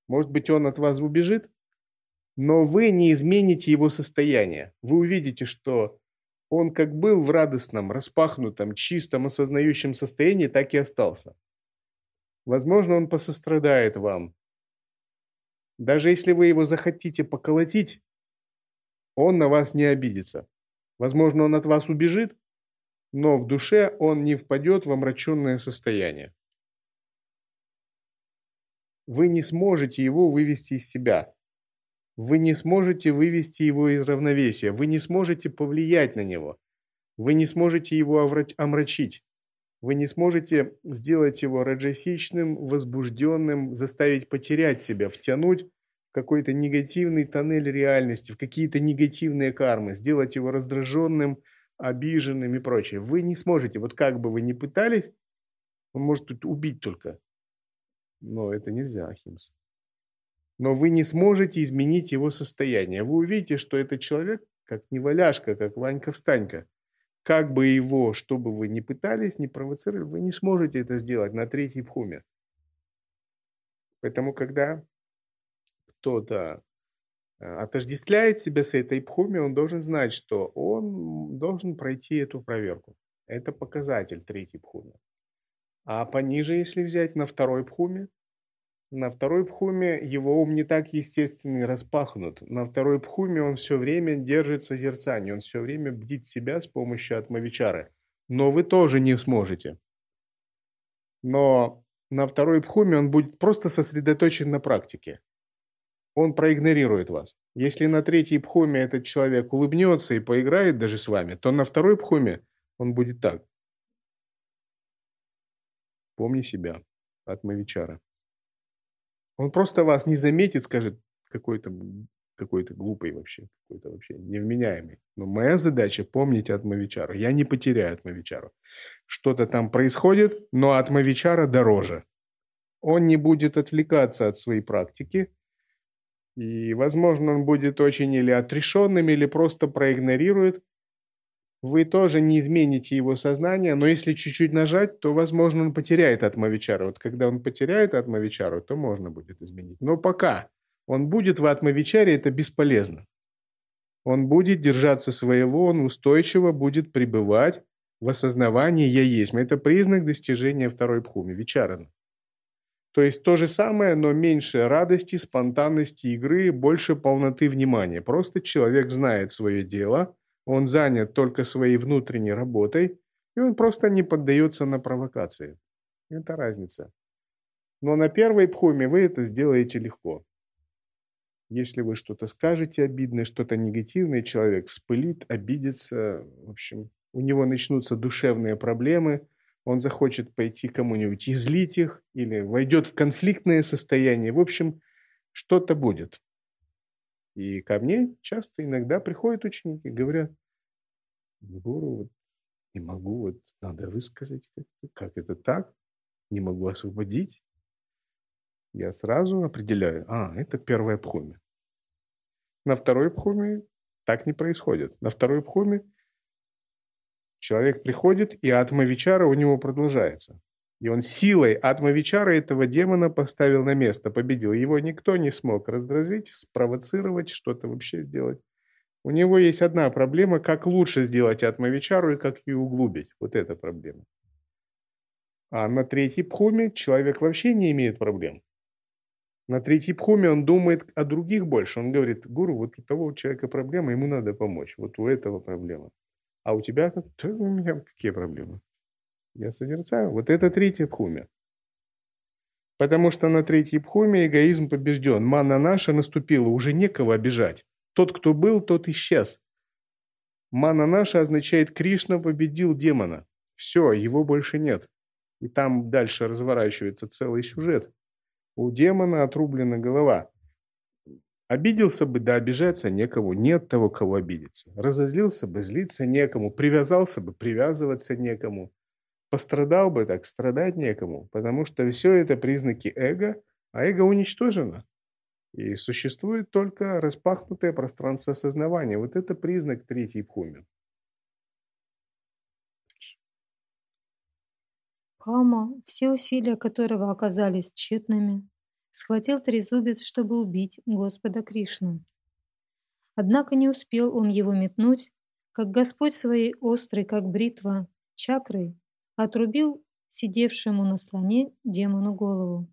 Может быть, он от вас убежит, но вы не измените его состояние. Вы увидите, что он как был в радостном, распахнутом, чистом, осознающем состоянии, так и остался. Возможно, он посострадает вам. Даже если вы его захотите поколотить, он на вас не обидится. Возможно, он от вас убежит, но в душе он не впадет в омраченное состояние. Вы не сможете его вывести из себя. Вы не сможете вывести его из равновесия. Вы не сможете повлиять на него. Вы не сможете его омрачить. Вы не сможете сделать его раджасичным, возбужденным, заставить потерять себя, втянуть какой-то негативный тоннель реальности, в какие-то негативные кармы, сделать его раздраженным, обиженным и прочее. Вы не сможете, вот как бы вы ни пытались, он может тут убить только. Но это нельзя, Ахимс. Но вы не сможете изменить его состояние. Вы увидите, что этот человек, как неваляшка, как Ванька-встанька – как бы его, что бы вы ни пытались, не провоцировали, вы не сможете это сделать на третьей пхуме. Поэтому, когда кто-то э, отождествляет себя с этой пхуми, он должен знать, что он должен пройти эту проверку. Это показатель третьей пхуми. А пониже, если взять на второй пхуме, на второй пхуме его ум не так естественный распахнут. На второй пхуме он все время держит созерцание, он все время бдит себя с помощью атмавичары. Но вы тоже не сможете. Но на второй пхуме он будет просто сосредоточен на практике. Он проигнорирует вас. Если на третьей пхуме этот человек улыбнется и поиграет даже с вами, то на второй пхуме он будет так. Помни себя, атмавичара. Он просто вас не заметит, скажет, какой-то какой-то глупый вообще, какой-то вообще невменяемый. Но моя задача помнить Атмавичару. Я не потеряю Атмавичару. Что-то там происходит, но Атмавичара дороже. Он не будет отвлекаться от своей практики, и, возможно, он будет очень или отрешенным, или просто проигнорирует, вы тоже не измените его сознание, но если чуть-чуть нажать, то, возможно, он потеряет атмавичару. Вот когда он потеряет атмавичару, то можно будет изменить. Но пока он будет в атмавичаре, это бесполезно. Он будет держаться своего, он устойчиво будет пребывать в осознавании «я есть». Это признак достижения второй пхуми, вичарана. То есть то же самое, но меньше радости, спонтанности игры, больше полноты внимания. Просто человек знает свое дело – он занят только своей внутренней работой, и он просто не поддается на провокации. Это разница. Но на первой пхоме вы это сделаете легко. Если вы что-то скажете обидное, что-то негативное, человек вспылит, обидится, в общем, у него начнутся душевные проблемы, он захочет пойти кому-нибудь излить их или войдет в конфликтное состояние. В общем, что-то будет. И ко мне часто иногда приходят ученики, говорят, Гуру, вот не могу, вот надо высказать, как, как это так, не могу освободить. Я сразу определяю, а, это первая пхуми. На второй пхуме так не происходит. На второй пхуме человек приходит, и атмавичара у него продолжается. И он силой атмавичара этого демона поставил на место, победил. Его никто не смог раздразнить, спровоцировать, что-то вообще сделать. У него есть одна проблема, как лучше сделать атмавичару и как ее углубить. Вот эта проблема. А на третьей пхуме человек вообще не имеет проблем. На третьей пхуме он думает о других больше. Он говорит, гуру, вот у того человека проблема, ему надо помочь. Вот у этого проблема. А у тебя, у меня какие проблемы? Я созерцаю. Вот это третья пхуме. Потому что на третьей пхуме эгоизм побежден. Мана наша наступила, уже некого обижать. Тот, кто был, тот исчез. Мана наша означает Кришна победил демона. Все, его больше нет. И там дальше разворачивается целый сюжет. У демона отрублена голова. Обиделся бы, да обижаться некому, нет того, кого обидеться. Разозлился бы, злиться некому, привязался бы, привязываться некому. Пострадал бы, так страдать некому, потому что все это признаки эго, а эго уничтожено. И существует только распахнутое пространство сознавания. Вот это признак третьей пхуми. Кама, все усилия которого оказались тщетными, схватил трезубец, чтобы убить Господа Кришну. Однако не успел он его метнуть, как Господь своей острой, как бритва, чакрой отрубил сидевшему на слоне демону голову.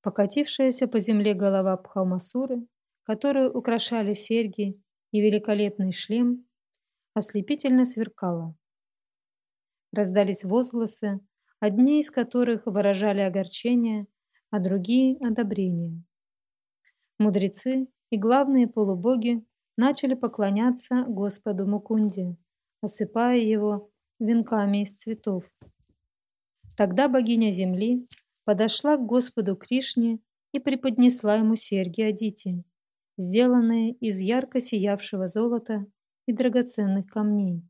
Покатившаяся по земле голова Пхалмасуры, которую украшали серьги и великолепный шлем, ослепительно сверкала. Раздались возгласы, одни из которых выражали огорчение, а другие — одобрение. Мудрецы и главные полубоги начали поклоняться Господу Мукунде, осыпая его венками из цветов. Тогда богиня земли подошла к Господу Кришне и преподнесла ему серьги Адити, сделанные из ярко сиявшего золота и драгоценных камней.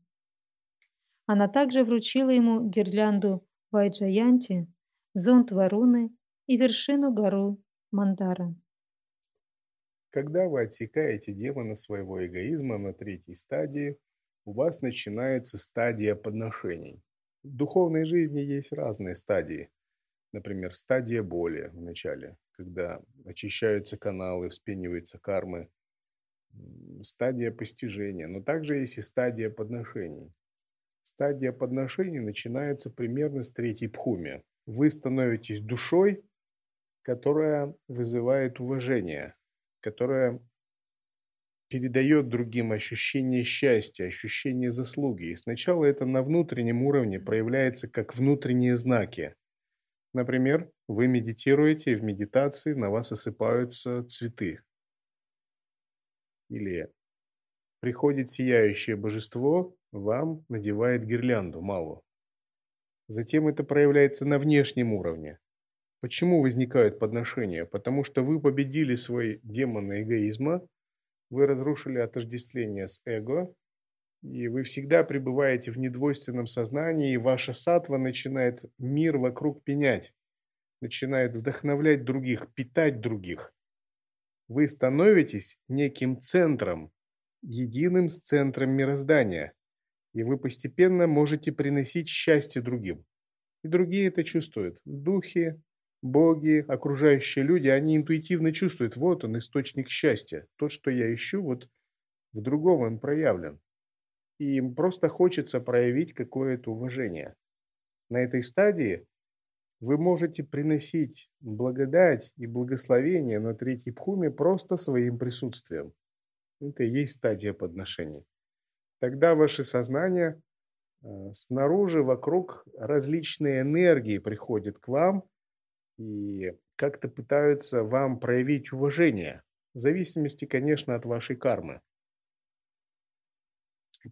Она также вручила ему гирлянду Вайджаянти, зонт Варуны и вершину гору Мандара. Когда вы отсекаете демона своего эгоизма на третьей стадии, у вас начинается стадия подношений. В духовной жизни есть разные стадии. Например, стадия боли в начале, когда очищаются каналы, вспениваются кармы. Стадия постижения. Но также есть и стадия подношений. Стадия подношения начинается примерно с третьей пхуми. Вы становитесь душой, которая вызывает уважение, которая передает другим ощущение счастья, ощущение заслуги. И сначала это на внутреннем уровне проявляется как внутренние знаки. Например, вы медитируете, и в медитации на вас осыпаются цветы. Или приходит сияющее божество, вам надевает гирлянду малу. Затем это проявляется на внешнем уровне. Почему возникают подношения? Потому что вы победили свой демон эгоизма, вы разрушили отождествление с эго, и вы всегда пребываете в недвойственном сознании, и ваша сатва начинает мир вокруг пенять, начинает вдохновлять других, питать других. Вы становитесь неким центром, единым с центром мироздания и вы постепенно можете приносить счастье другим. И другие это чувствуют. Духи, боги, окружающие люди, они интуитивно чувствуют, вот он, источник счастья. То, что я ищу, вот в другом он проявлен. И им просто хочется проявить какое-то уважение. На этой стадии вы можете приносить благодать и благословение на третьей пхуме просто своим присутствием. Это и есть стадия подношений тогда ваше сознание э, снаружи, вокруг различные энергии приходят к вам и как-то пытаются вам проявить уважение, в зависимости, конечно, от вашей кармы.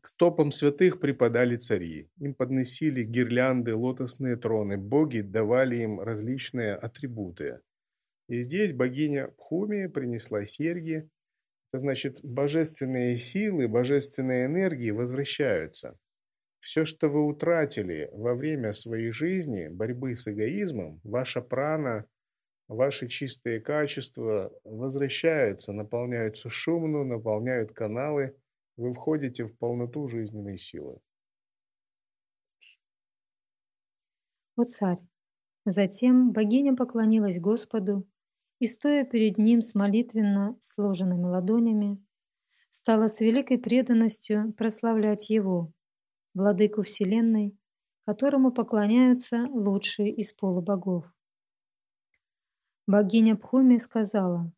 К стопам святых преподали цари. Им подносили гирлянды, лотосные троны. Боги давали им различные атрибуты. И здесь богиня Пхуми принесла серьги, значит, божественные силы, божественные энергии возвращаются. Все, что вы утратили во время своей жизни, борьбы с эгоизмом, ваша прана ваши чистые качества возвращаются, наполняются шумно, наполняют каналы, вы входите в полноту жизненной силы. О царь! Затем богиня поклонилась Господу и, стоя перед ним с молитвенно сложенными ладонями, стала с великой преданностью прославлять Его, Владыку Вселенной, которому поклоняются лучшие из полубогов. Богиня Пхуми сказала,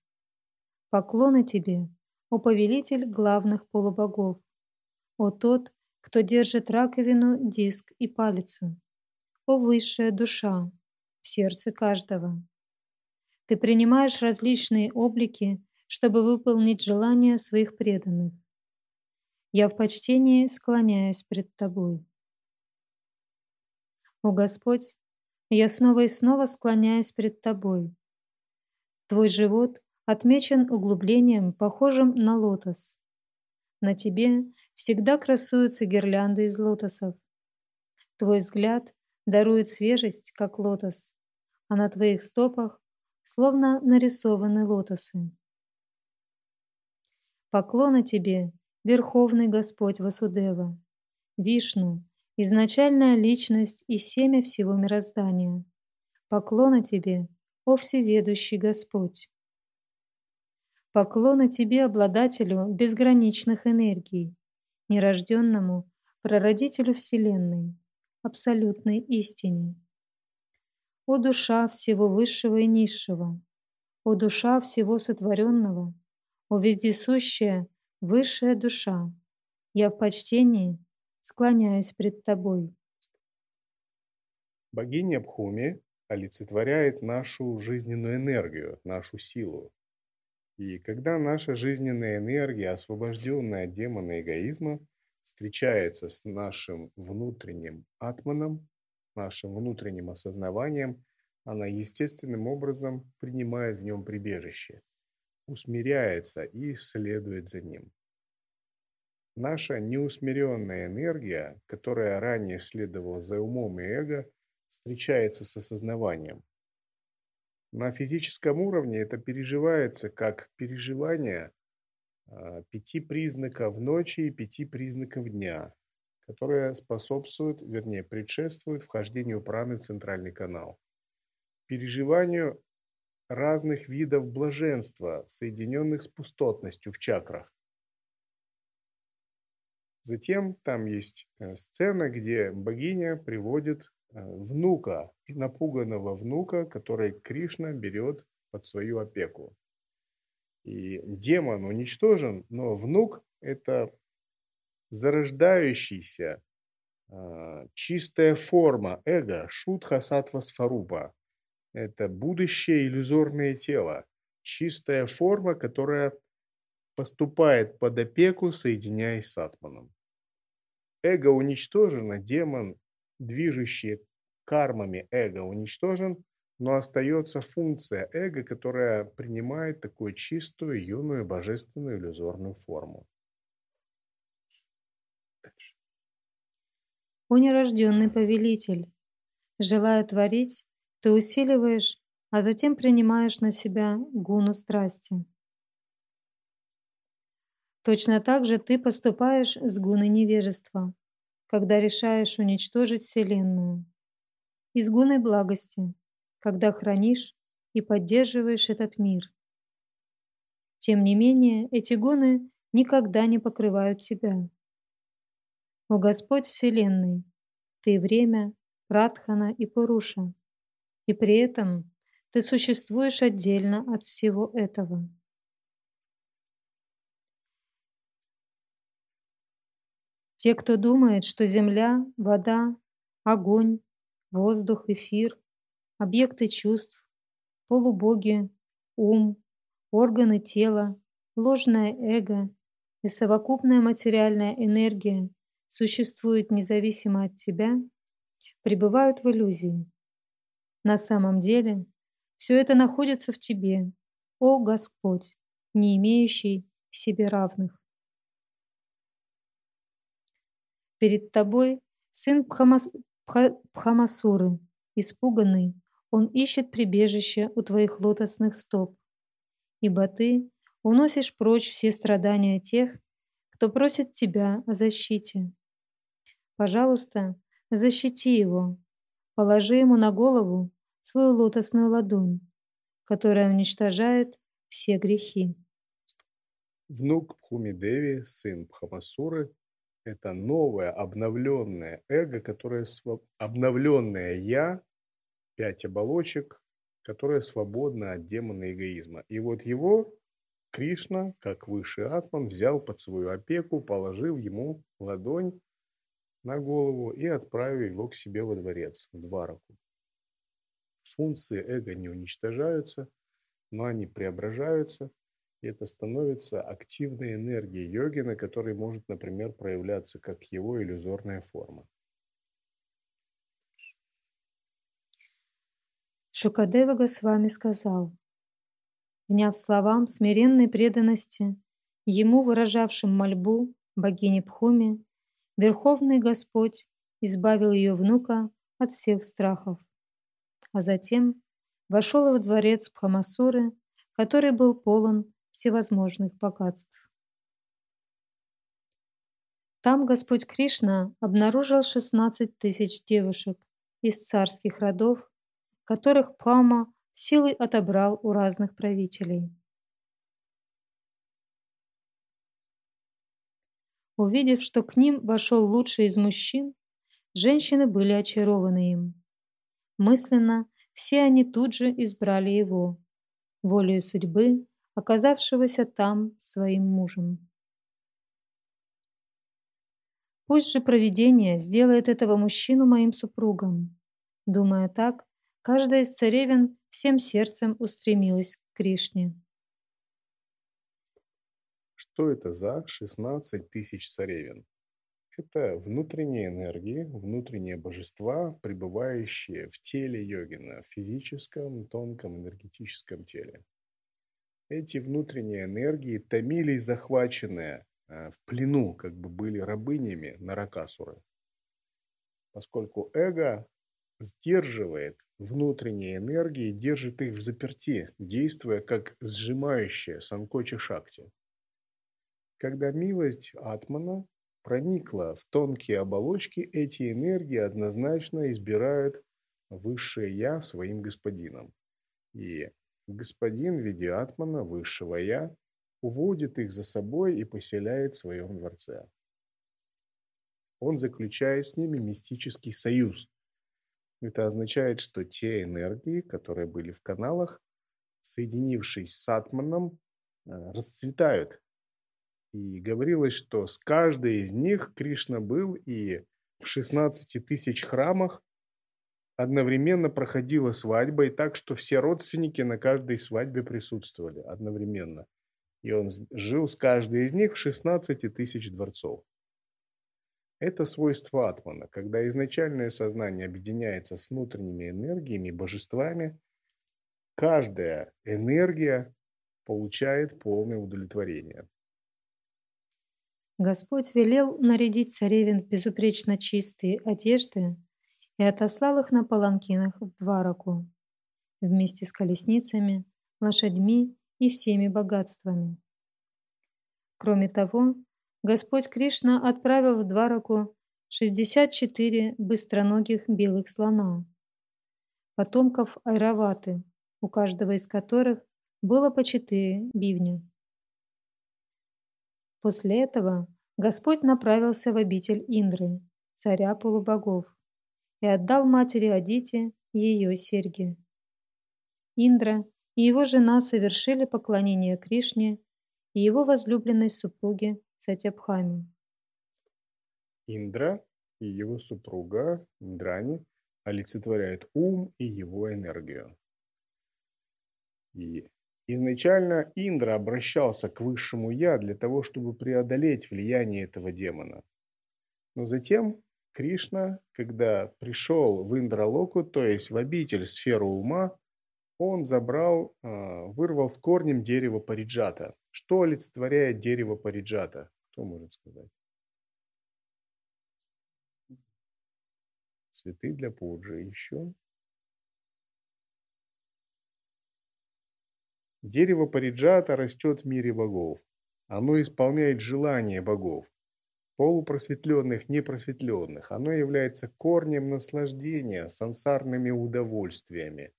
«Поклоны тебе, о повелитель главных полубогов, о тот, кто держит раковину, диск и палицу, о высшая душа в сердце каждого. Ты принимаешь различные облики, чтобы выполнить желания своих преданных. Я в почтении склоняюсь пред Тобой. О Господь, я снова и снова склоняюсь пред Тобой. Твой живот отмечен углублением, похожим на лотос. На тебе всегда красуются гирлянды из лотосов. Твой взгляд дарует свежесть, как лотос, а на твоих стопах словно нарисованы лотосы. Поклона тебе, Верховный Господь Васудева, Вишну, изначальная личность и семя всего мироздания. Поклона тебе, о Всеведущий Господь. Поклона тебе, обладателю безграничных энергий, нерожденному, прародителю Вселенной, абсолютной истине. О душа всего высшего и низшего, о душа всего сотворенного, о вездесущая высшая душа, я в почтении склоняюсь пред тобой. Богиня Бхуми олицетворяет нашу жизненную энергию, нашу силу. И когда наша жизненная энергия, освобожденная от демона эгоизма, встречается с нашим внутренним атманом, нашим внутренним осознаванием, она естественным образом принимает в нем прибежище, усмиряется и следует за ним. Наша неусмиренная энергия, которая ранее следовала за умом и эго, встречается с осознаванием. На физическом уровне это переживается как переживание а, пяти признаков ночи и пяти признаков дня, которые способствуют, вернее, предшествуют вхождению праны в центральный канал. Переживанию разных видов блаженства, соединенных с пустотностью в чакрах. Затем там есть э, сцена, где богиня приводит Э, внука, напуганного внука, который Кришна берет под свою опеку. И демон уничтожен, но внук – это зарождающийся, э, чистая форма эго, шутха сатва сфарупа. Это будущее иллюзорное тело, чистая форма, которая поступает под опеку, соединяясь с атманом. Эго уничтожено, демон движущий кармами эго уничтожен, но остается функция эго, которая принимает такую чистую, юную, божественную иллюзорную форму. О нерожденный повелитель, желая творить, ты усиливаешь, а затем принимаешь на себя гуну страсти. Точно так же ты поступаешь с гуной невежества, когда решаешь уничтожить Вселенную, из гуны благости, когда хранишь и поддерживаешь этот мир. Тем не менее, эти гуны никогда не покрывают тебя. О Господь Вселенной, Ты время, Радхана и Пуруша, и при этом Ты существуешь отдельно от всего этого. Те, кто думает, что земля, вода, огонь, воздух, эфир, объекты чувств, полубоги, ум, органы тела, ложное эго и совокупная материальная энергия существуют независимо от тебя, пребывают в иллюзии. На самом деле все это находится в тебе, о Господь, не имеющий себе равных. Перед тобой сын Пхамас... Пхамасуры, испуганный, он ищет прибежище у твоих лотосных стоп, ибо ты уносишь прочь все страдания тех, кто просит тебя о защите. Пожалуйста, защити его, положи ему на голову свою лотосную ладонь, которая уничтожает все грехи. Внук Пхумидеви, сын Пхамасуры, это новое обновленное эго, которое св... обновленное я, пять оболочек, которое свободно от демона эгоизма. И вот его Кришна, как высший атман, взял под свою опеку, положив ему ладонь на голову и отправив его к себе во дворец, в Двараку. Функции эго не уничтожаются, но они преображаются, и это становится активной энергией йогина, которая может, например, проявляться как его иллюзорная форма. Шукадева Госвами сказал, вняв словам смиренной преданности, ему выражавшим мольбу богини Пхуми, Верховный Господь избавил ее внука от всех страхов, а затем вошел во дворец Пхамасуры, который был полон всевозможных богатств. Там Господь Кришна обнаружил 16 тысяч девушек из царских родов, которых Пхама силой отобрал у разных правителей. Увидев, что к ним вошел лучший из мужчин, женщины были очарованы им. Мысленно все они тут же избрали его, волею судьбы, оказавшегося там своим мужем. Пусть же провидение сделает этого мужчину моим супругом. Думая так, каждая из царевин всем сердцем устремилась к Кришне. Что это за 16 тысяч царевин? Это внутренние энергии, внутренние божества, пребывающие в теле йогина, в физическом, тонком, энергетическом теле. Эти внутренние энергии томились захваченные э, в плену, как бы были рабынями Наракасуры. Поскольку эго сдерживает внутренние энергии, держит их в заперти, действуя как сжимающая санкочи шакти. Когда милость Атмана проникла в тонкие оболочки, эти энергии однозначно избирают высшее Я своим господином. И господин в виде Атмана, высшего Я, уводит их за собой и поселяет в своем дворце. Он заключает с ними мистический союз, это означает, что те энергии, которые были в каналах, соединившись с атманом, э, расцветают. И говорилось, что с каждой из них Кришна был, и в 16 тысяч храмах одновременно проходила свадьба, и так, что все родственники на каждой свадьбе присутствовали одновременно. И он жил с каждой из них в 16 тысяч дворцов. Это свойство атмана, когда изначальное сознание объединяется с внутренними энергиями, божествами, каждая энергия получает полное удовлетворение. Господь велел нарядить царевин в безупречно чистые одежды и отослал их на паланкинах в Двараку вместе с колесницами, лошадьми и всеми богатствами. Кроме того, Господь Кришна отправил в Двараку 64 быстроногих белых слона, потомков Айраваты, у каждого из которых было по четыре бивня. После этого Господь направился в обитель Индры, царя полубогов, и отдал матери Адите ее серьги. Индра и его жена совершили поклонение Кришне и его возлюбленной супруге Сатябхами. Индра и его супруга Индрани олицетворяют ум и его энергию. И изначально Индра обращался к высшему Я для того, чтобы преодолеть влияние этого демона. Но затем Кришна, когда пришел в Индралоку, то есть в обитель сферу ума, он забрал, а, вырвал с корнем дерево париджата. Что олицетворяет дерево париджата? Кто может сказать? Цветы для пуджи. Еще? Дерево Париджата растет в мире богов. Оно исполняет желания богов, полупросветленных, непросветленных. Оно является корнем наслаждения сансарными удовольствиями.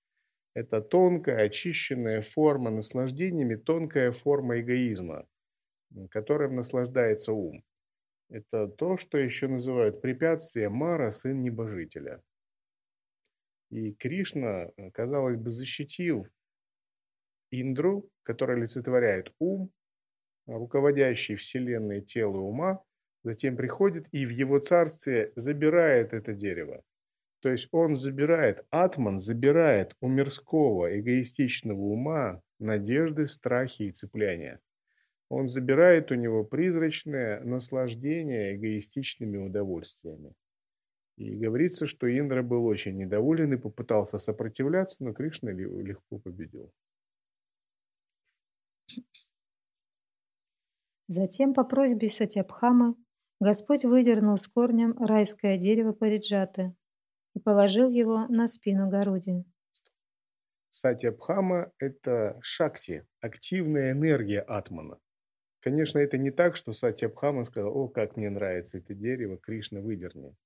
Это тонкая, очищенная форма наслаждениями, тонкая форма эгоизма, которым наслаждается ум. Это то, что еще называют препятствие Мара, сын небожителя. И Кришна, казалось бы, защитил Индру, который олицетворяет ум, руководящий вселенной тело ума, затем приходит и в его царстве забирает это дерево. То есть он забирает, атман забирает у мирского эгоистичного ума надежды, страхи и цепляния. Он забирает у него призрачное наслаждение эгоистичными удовольствиями. И говорится, что Индра был очень недоволен и попытался сопротивляться, но Кришна легко победил. Затем по просьбе Сатябхамы Господь выдернул с корнем райское дерево Париджаты и положил его на спину Гаруди. Сатябхама – это шакти, активная энергия атмана. Конечно, это не так, что Сатябхама сказал, о, как мне нравится это дерево, Кришна выдерни.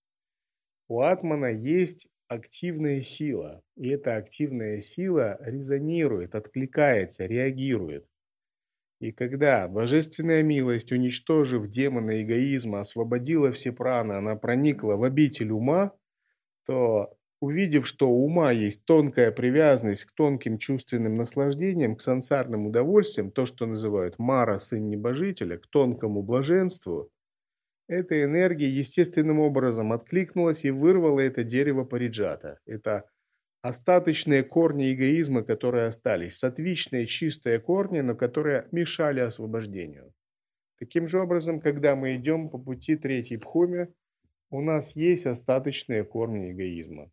У атмана есть активная сила, и эта активная сила резонирует, откликается, реагирует. И когда божественная милость, уничтожив демона эгоизма, освободила все праны, она проникла в обитель ума, то, увидев, что у ума есть тонкая привязанность к тонким чувственным наслаждениям, к сансарным удовольствиям, то, что называют Мара, сын небожителя, к тонкому блаженству, эта энергия естественным образом откликнулась и вырвала это дерево Париджата. Это остаточные корни эгоизма, которые остались, сатвичные чистые корни, но которые мешали освобождению. Таким же образом, когда мы идем по пути третьей пхуми, у нас есть остаточные корни эгоизма.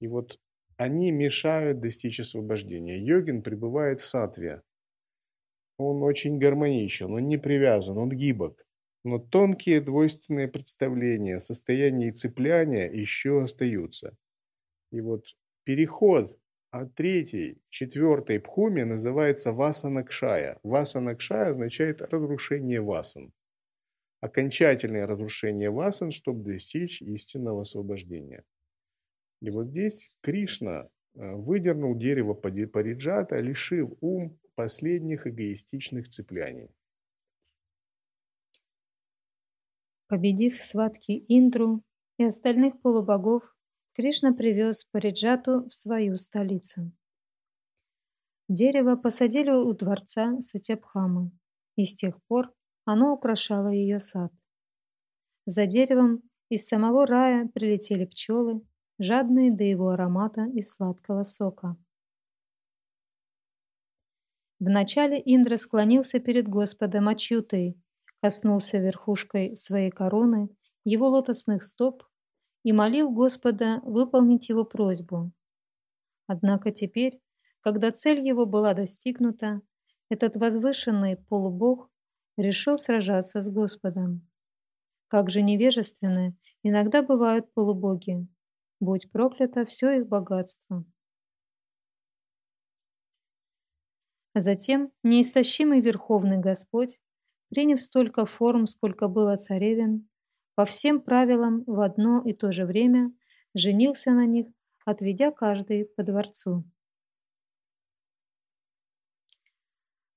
И вот они мешают достичь освобождения. Йогин пребывает в сатве. Он очень гармоничен, он не привязан, он гибок. Но тонкие двойственные представления, состояние цепляния еще остаются. И вот Переход от третьей четвертой пхуме называется васанакшая. Васанакшая означает разрушение васан. Окончательное разрушение васан, чтобы достичь истинного освобождения. И вот здесь Кришна э, выдернул дерево Париджата, лишив ум последних эгоистичных цепляний. Победив схватки Индру и остальных полубогов, Кришна привез Париджату в свою столицу. Дерево посадили у дворца Сатябхамы, и с тех пор оно украшало ее сад. За деревом из самого рая прилетели пчелы, жадные до его аромата и сладкого сока. Вначале Индра склонился перед Господом Ачютой, коснулся верхушкой своей короны его лотосных стоп и молил Господа выполнить его просьбу. Однако теперь, когда цель его была достигнута, этот возвышенный полубог решил сражаться с Господом. Как же невежественны иногда бывают полубоги, будь проклято все их богатство. Затем неистощимый Верховный Господь, приняв столько форм, сколько было царевен, по всем правилам в одно и то же время женился на них, отведя каждый по дворцу.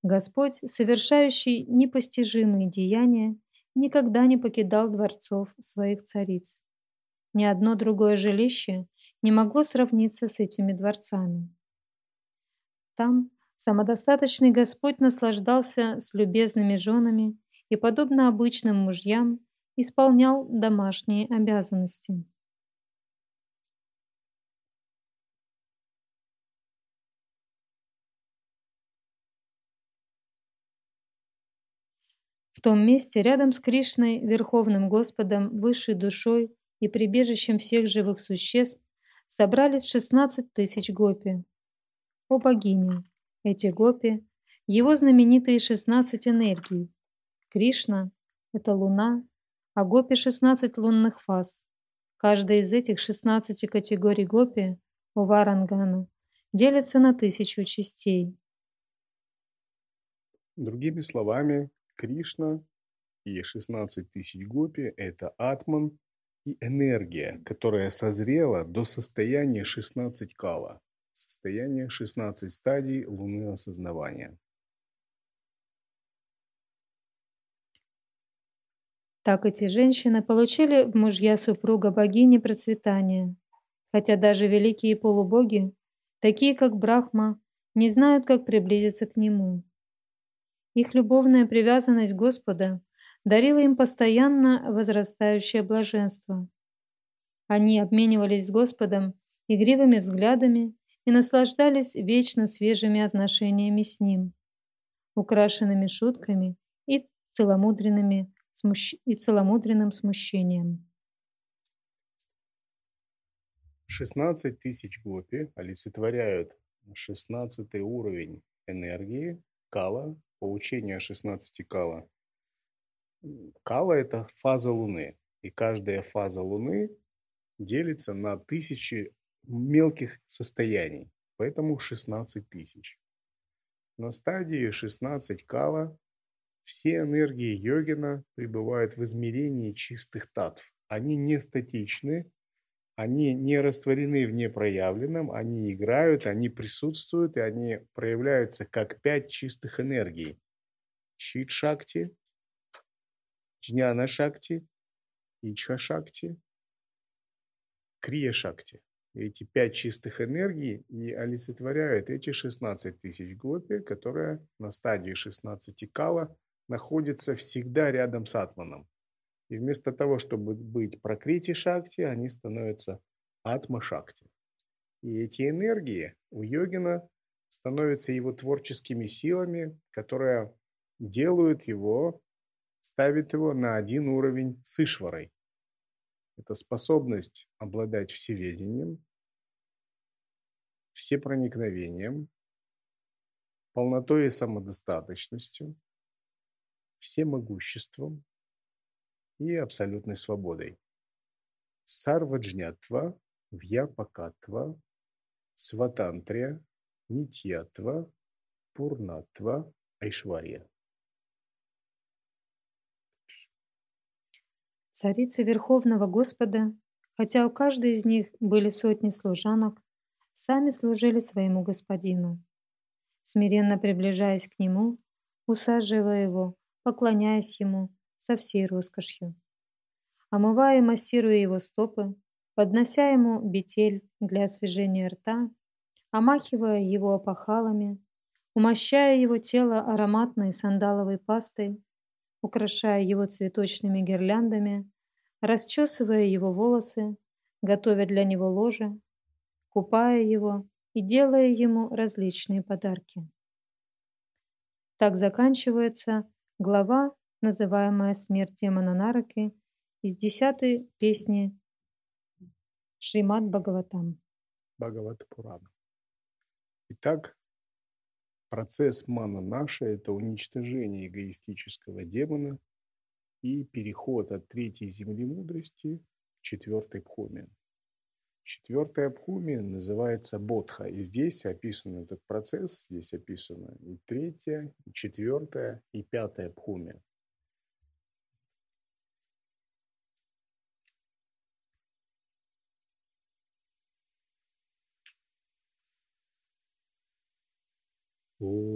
Господь, совершающий непостижимые деяния, никогда не покидал дворцов своих цариц. Ни одно другое жилище не могло сравниться с этими дворцами. Там самодостаточный Господь наслаждался с любезными женами и, подобно обычным мужьям, исполнял домашние обязанности. В том месте, рядом с Кришной, Верховным Господом, Высшей Душой и прибежищем всех живых существ, собрались 16 тысяч гопи. О богиня! Эти гопи – его знаменитые 16 энергий. Кришна – это луна, а гопи 16 лунных фаз. Каждая из этих 16 категорий гопи у Варангана делится на тысячу частей. Другими словами, Кришна и 16 тысяч гопи – это атман и энергия, которая созрела до состояния 16 кала, состояния 16 стадий луны осознавания. Так эти женщины получили в мужья супруга богини процветания, хотя даже великие полубоги, такие как Брахма, не знают, как приблизиться к нему. Их любовная привязанность Господа дарила им постоянно возрастающее блаженство. Они обменивались с Господом игривыми взглядами и наслаждались вечно свежими отношениями с Ним, украшенными шутками и целомудренными смущ... и целомудренным смущением. 16 тысяч гопи олицетворяют 16 уровень энергии кала, по учению 16 кала. Кала – это фаза Луны, и каждая фаза Луны делится на тысячи мелких состояний, поэтому 16 тысяч. На стадии 16 кала все энергии йогина пребывают в измерении чистых татв. Они не статичны, они не растворены в непроявленном, они играют, они присутствуют, и они проявляются как пять чистых энергий. Чит-шакти, джняна-шакти, ичха-шакти, крия-шакти. Эти пять чистых энергий и олицетворяют эти 16 тысяч гопи, которые на стадии 16 кала находится всегда рядом с атманом. И вместо того, чтобы быть прокрити шакти, они становятся атма шакти. И эти энергии у йогина становятся его творческими силами, которые делают его, ставят его на один уровень с Ишварой. Это способность обладать всеведением, всепроникновением, полнотой и самодостаточностью, всемогуществом и абсолютной свободой. Сарваджнятва, Вьяпакатва, Сватантрия, Нитьятва, Пурнатва, Айшвария. Царицы Верховного Господа, хотя у каждой из них были сотни служанок, сами служили своему господину. Смиренно приближаясь к нему, усаживая его поклоняясь ему со всей роскошью. Омывая и массируя его стопы, поднося ему бетель для освежения рта, омахивая его опахалами, умощая его тело ароматной сандаловой пастой, украшая его цветочными гирляндами, расчесывая его волосы, готовя для него ложе, купая его и делая ему различные подарки. Так заканчивается Глава, называемая «Смерть демона Нараки» из десятой песни Шримад Бхагаватам. Бхагават Пурана. Итак, процесс мана наша – это уничтожение эгоистического демона и переход от третьей земли мудрости к четвертой пхуме. Четвертая Абхуми называется Бодха. И здесь описан этот процесс, здесь описано и третья, и четвертая, и пятая Абхуми. О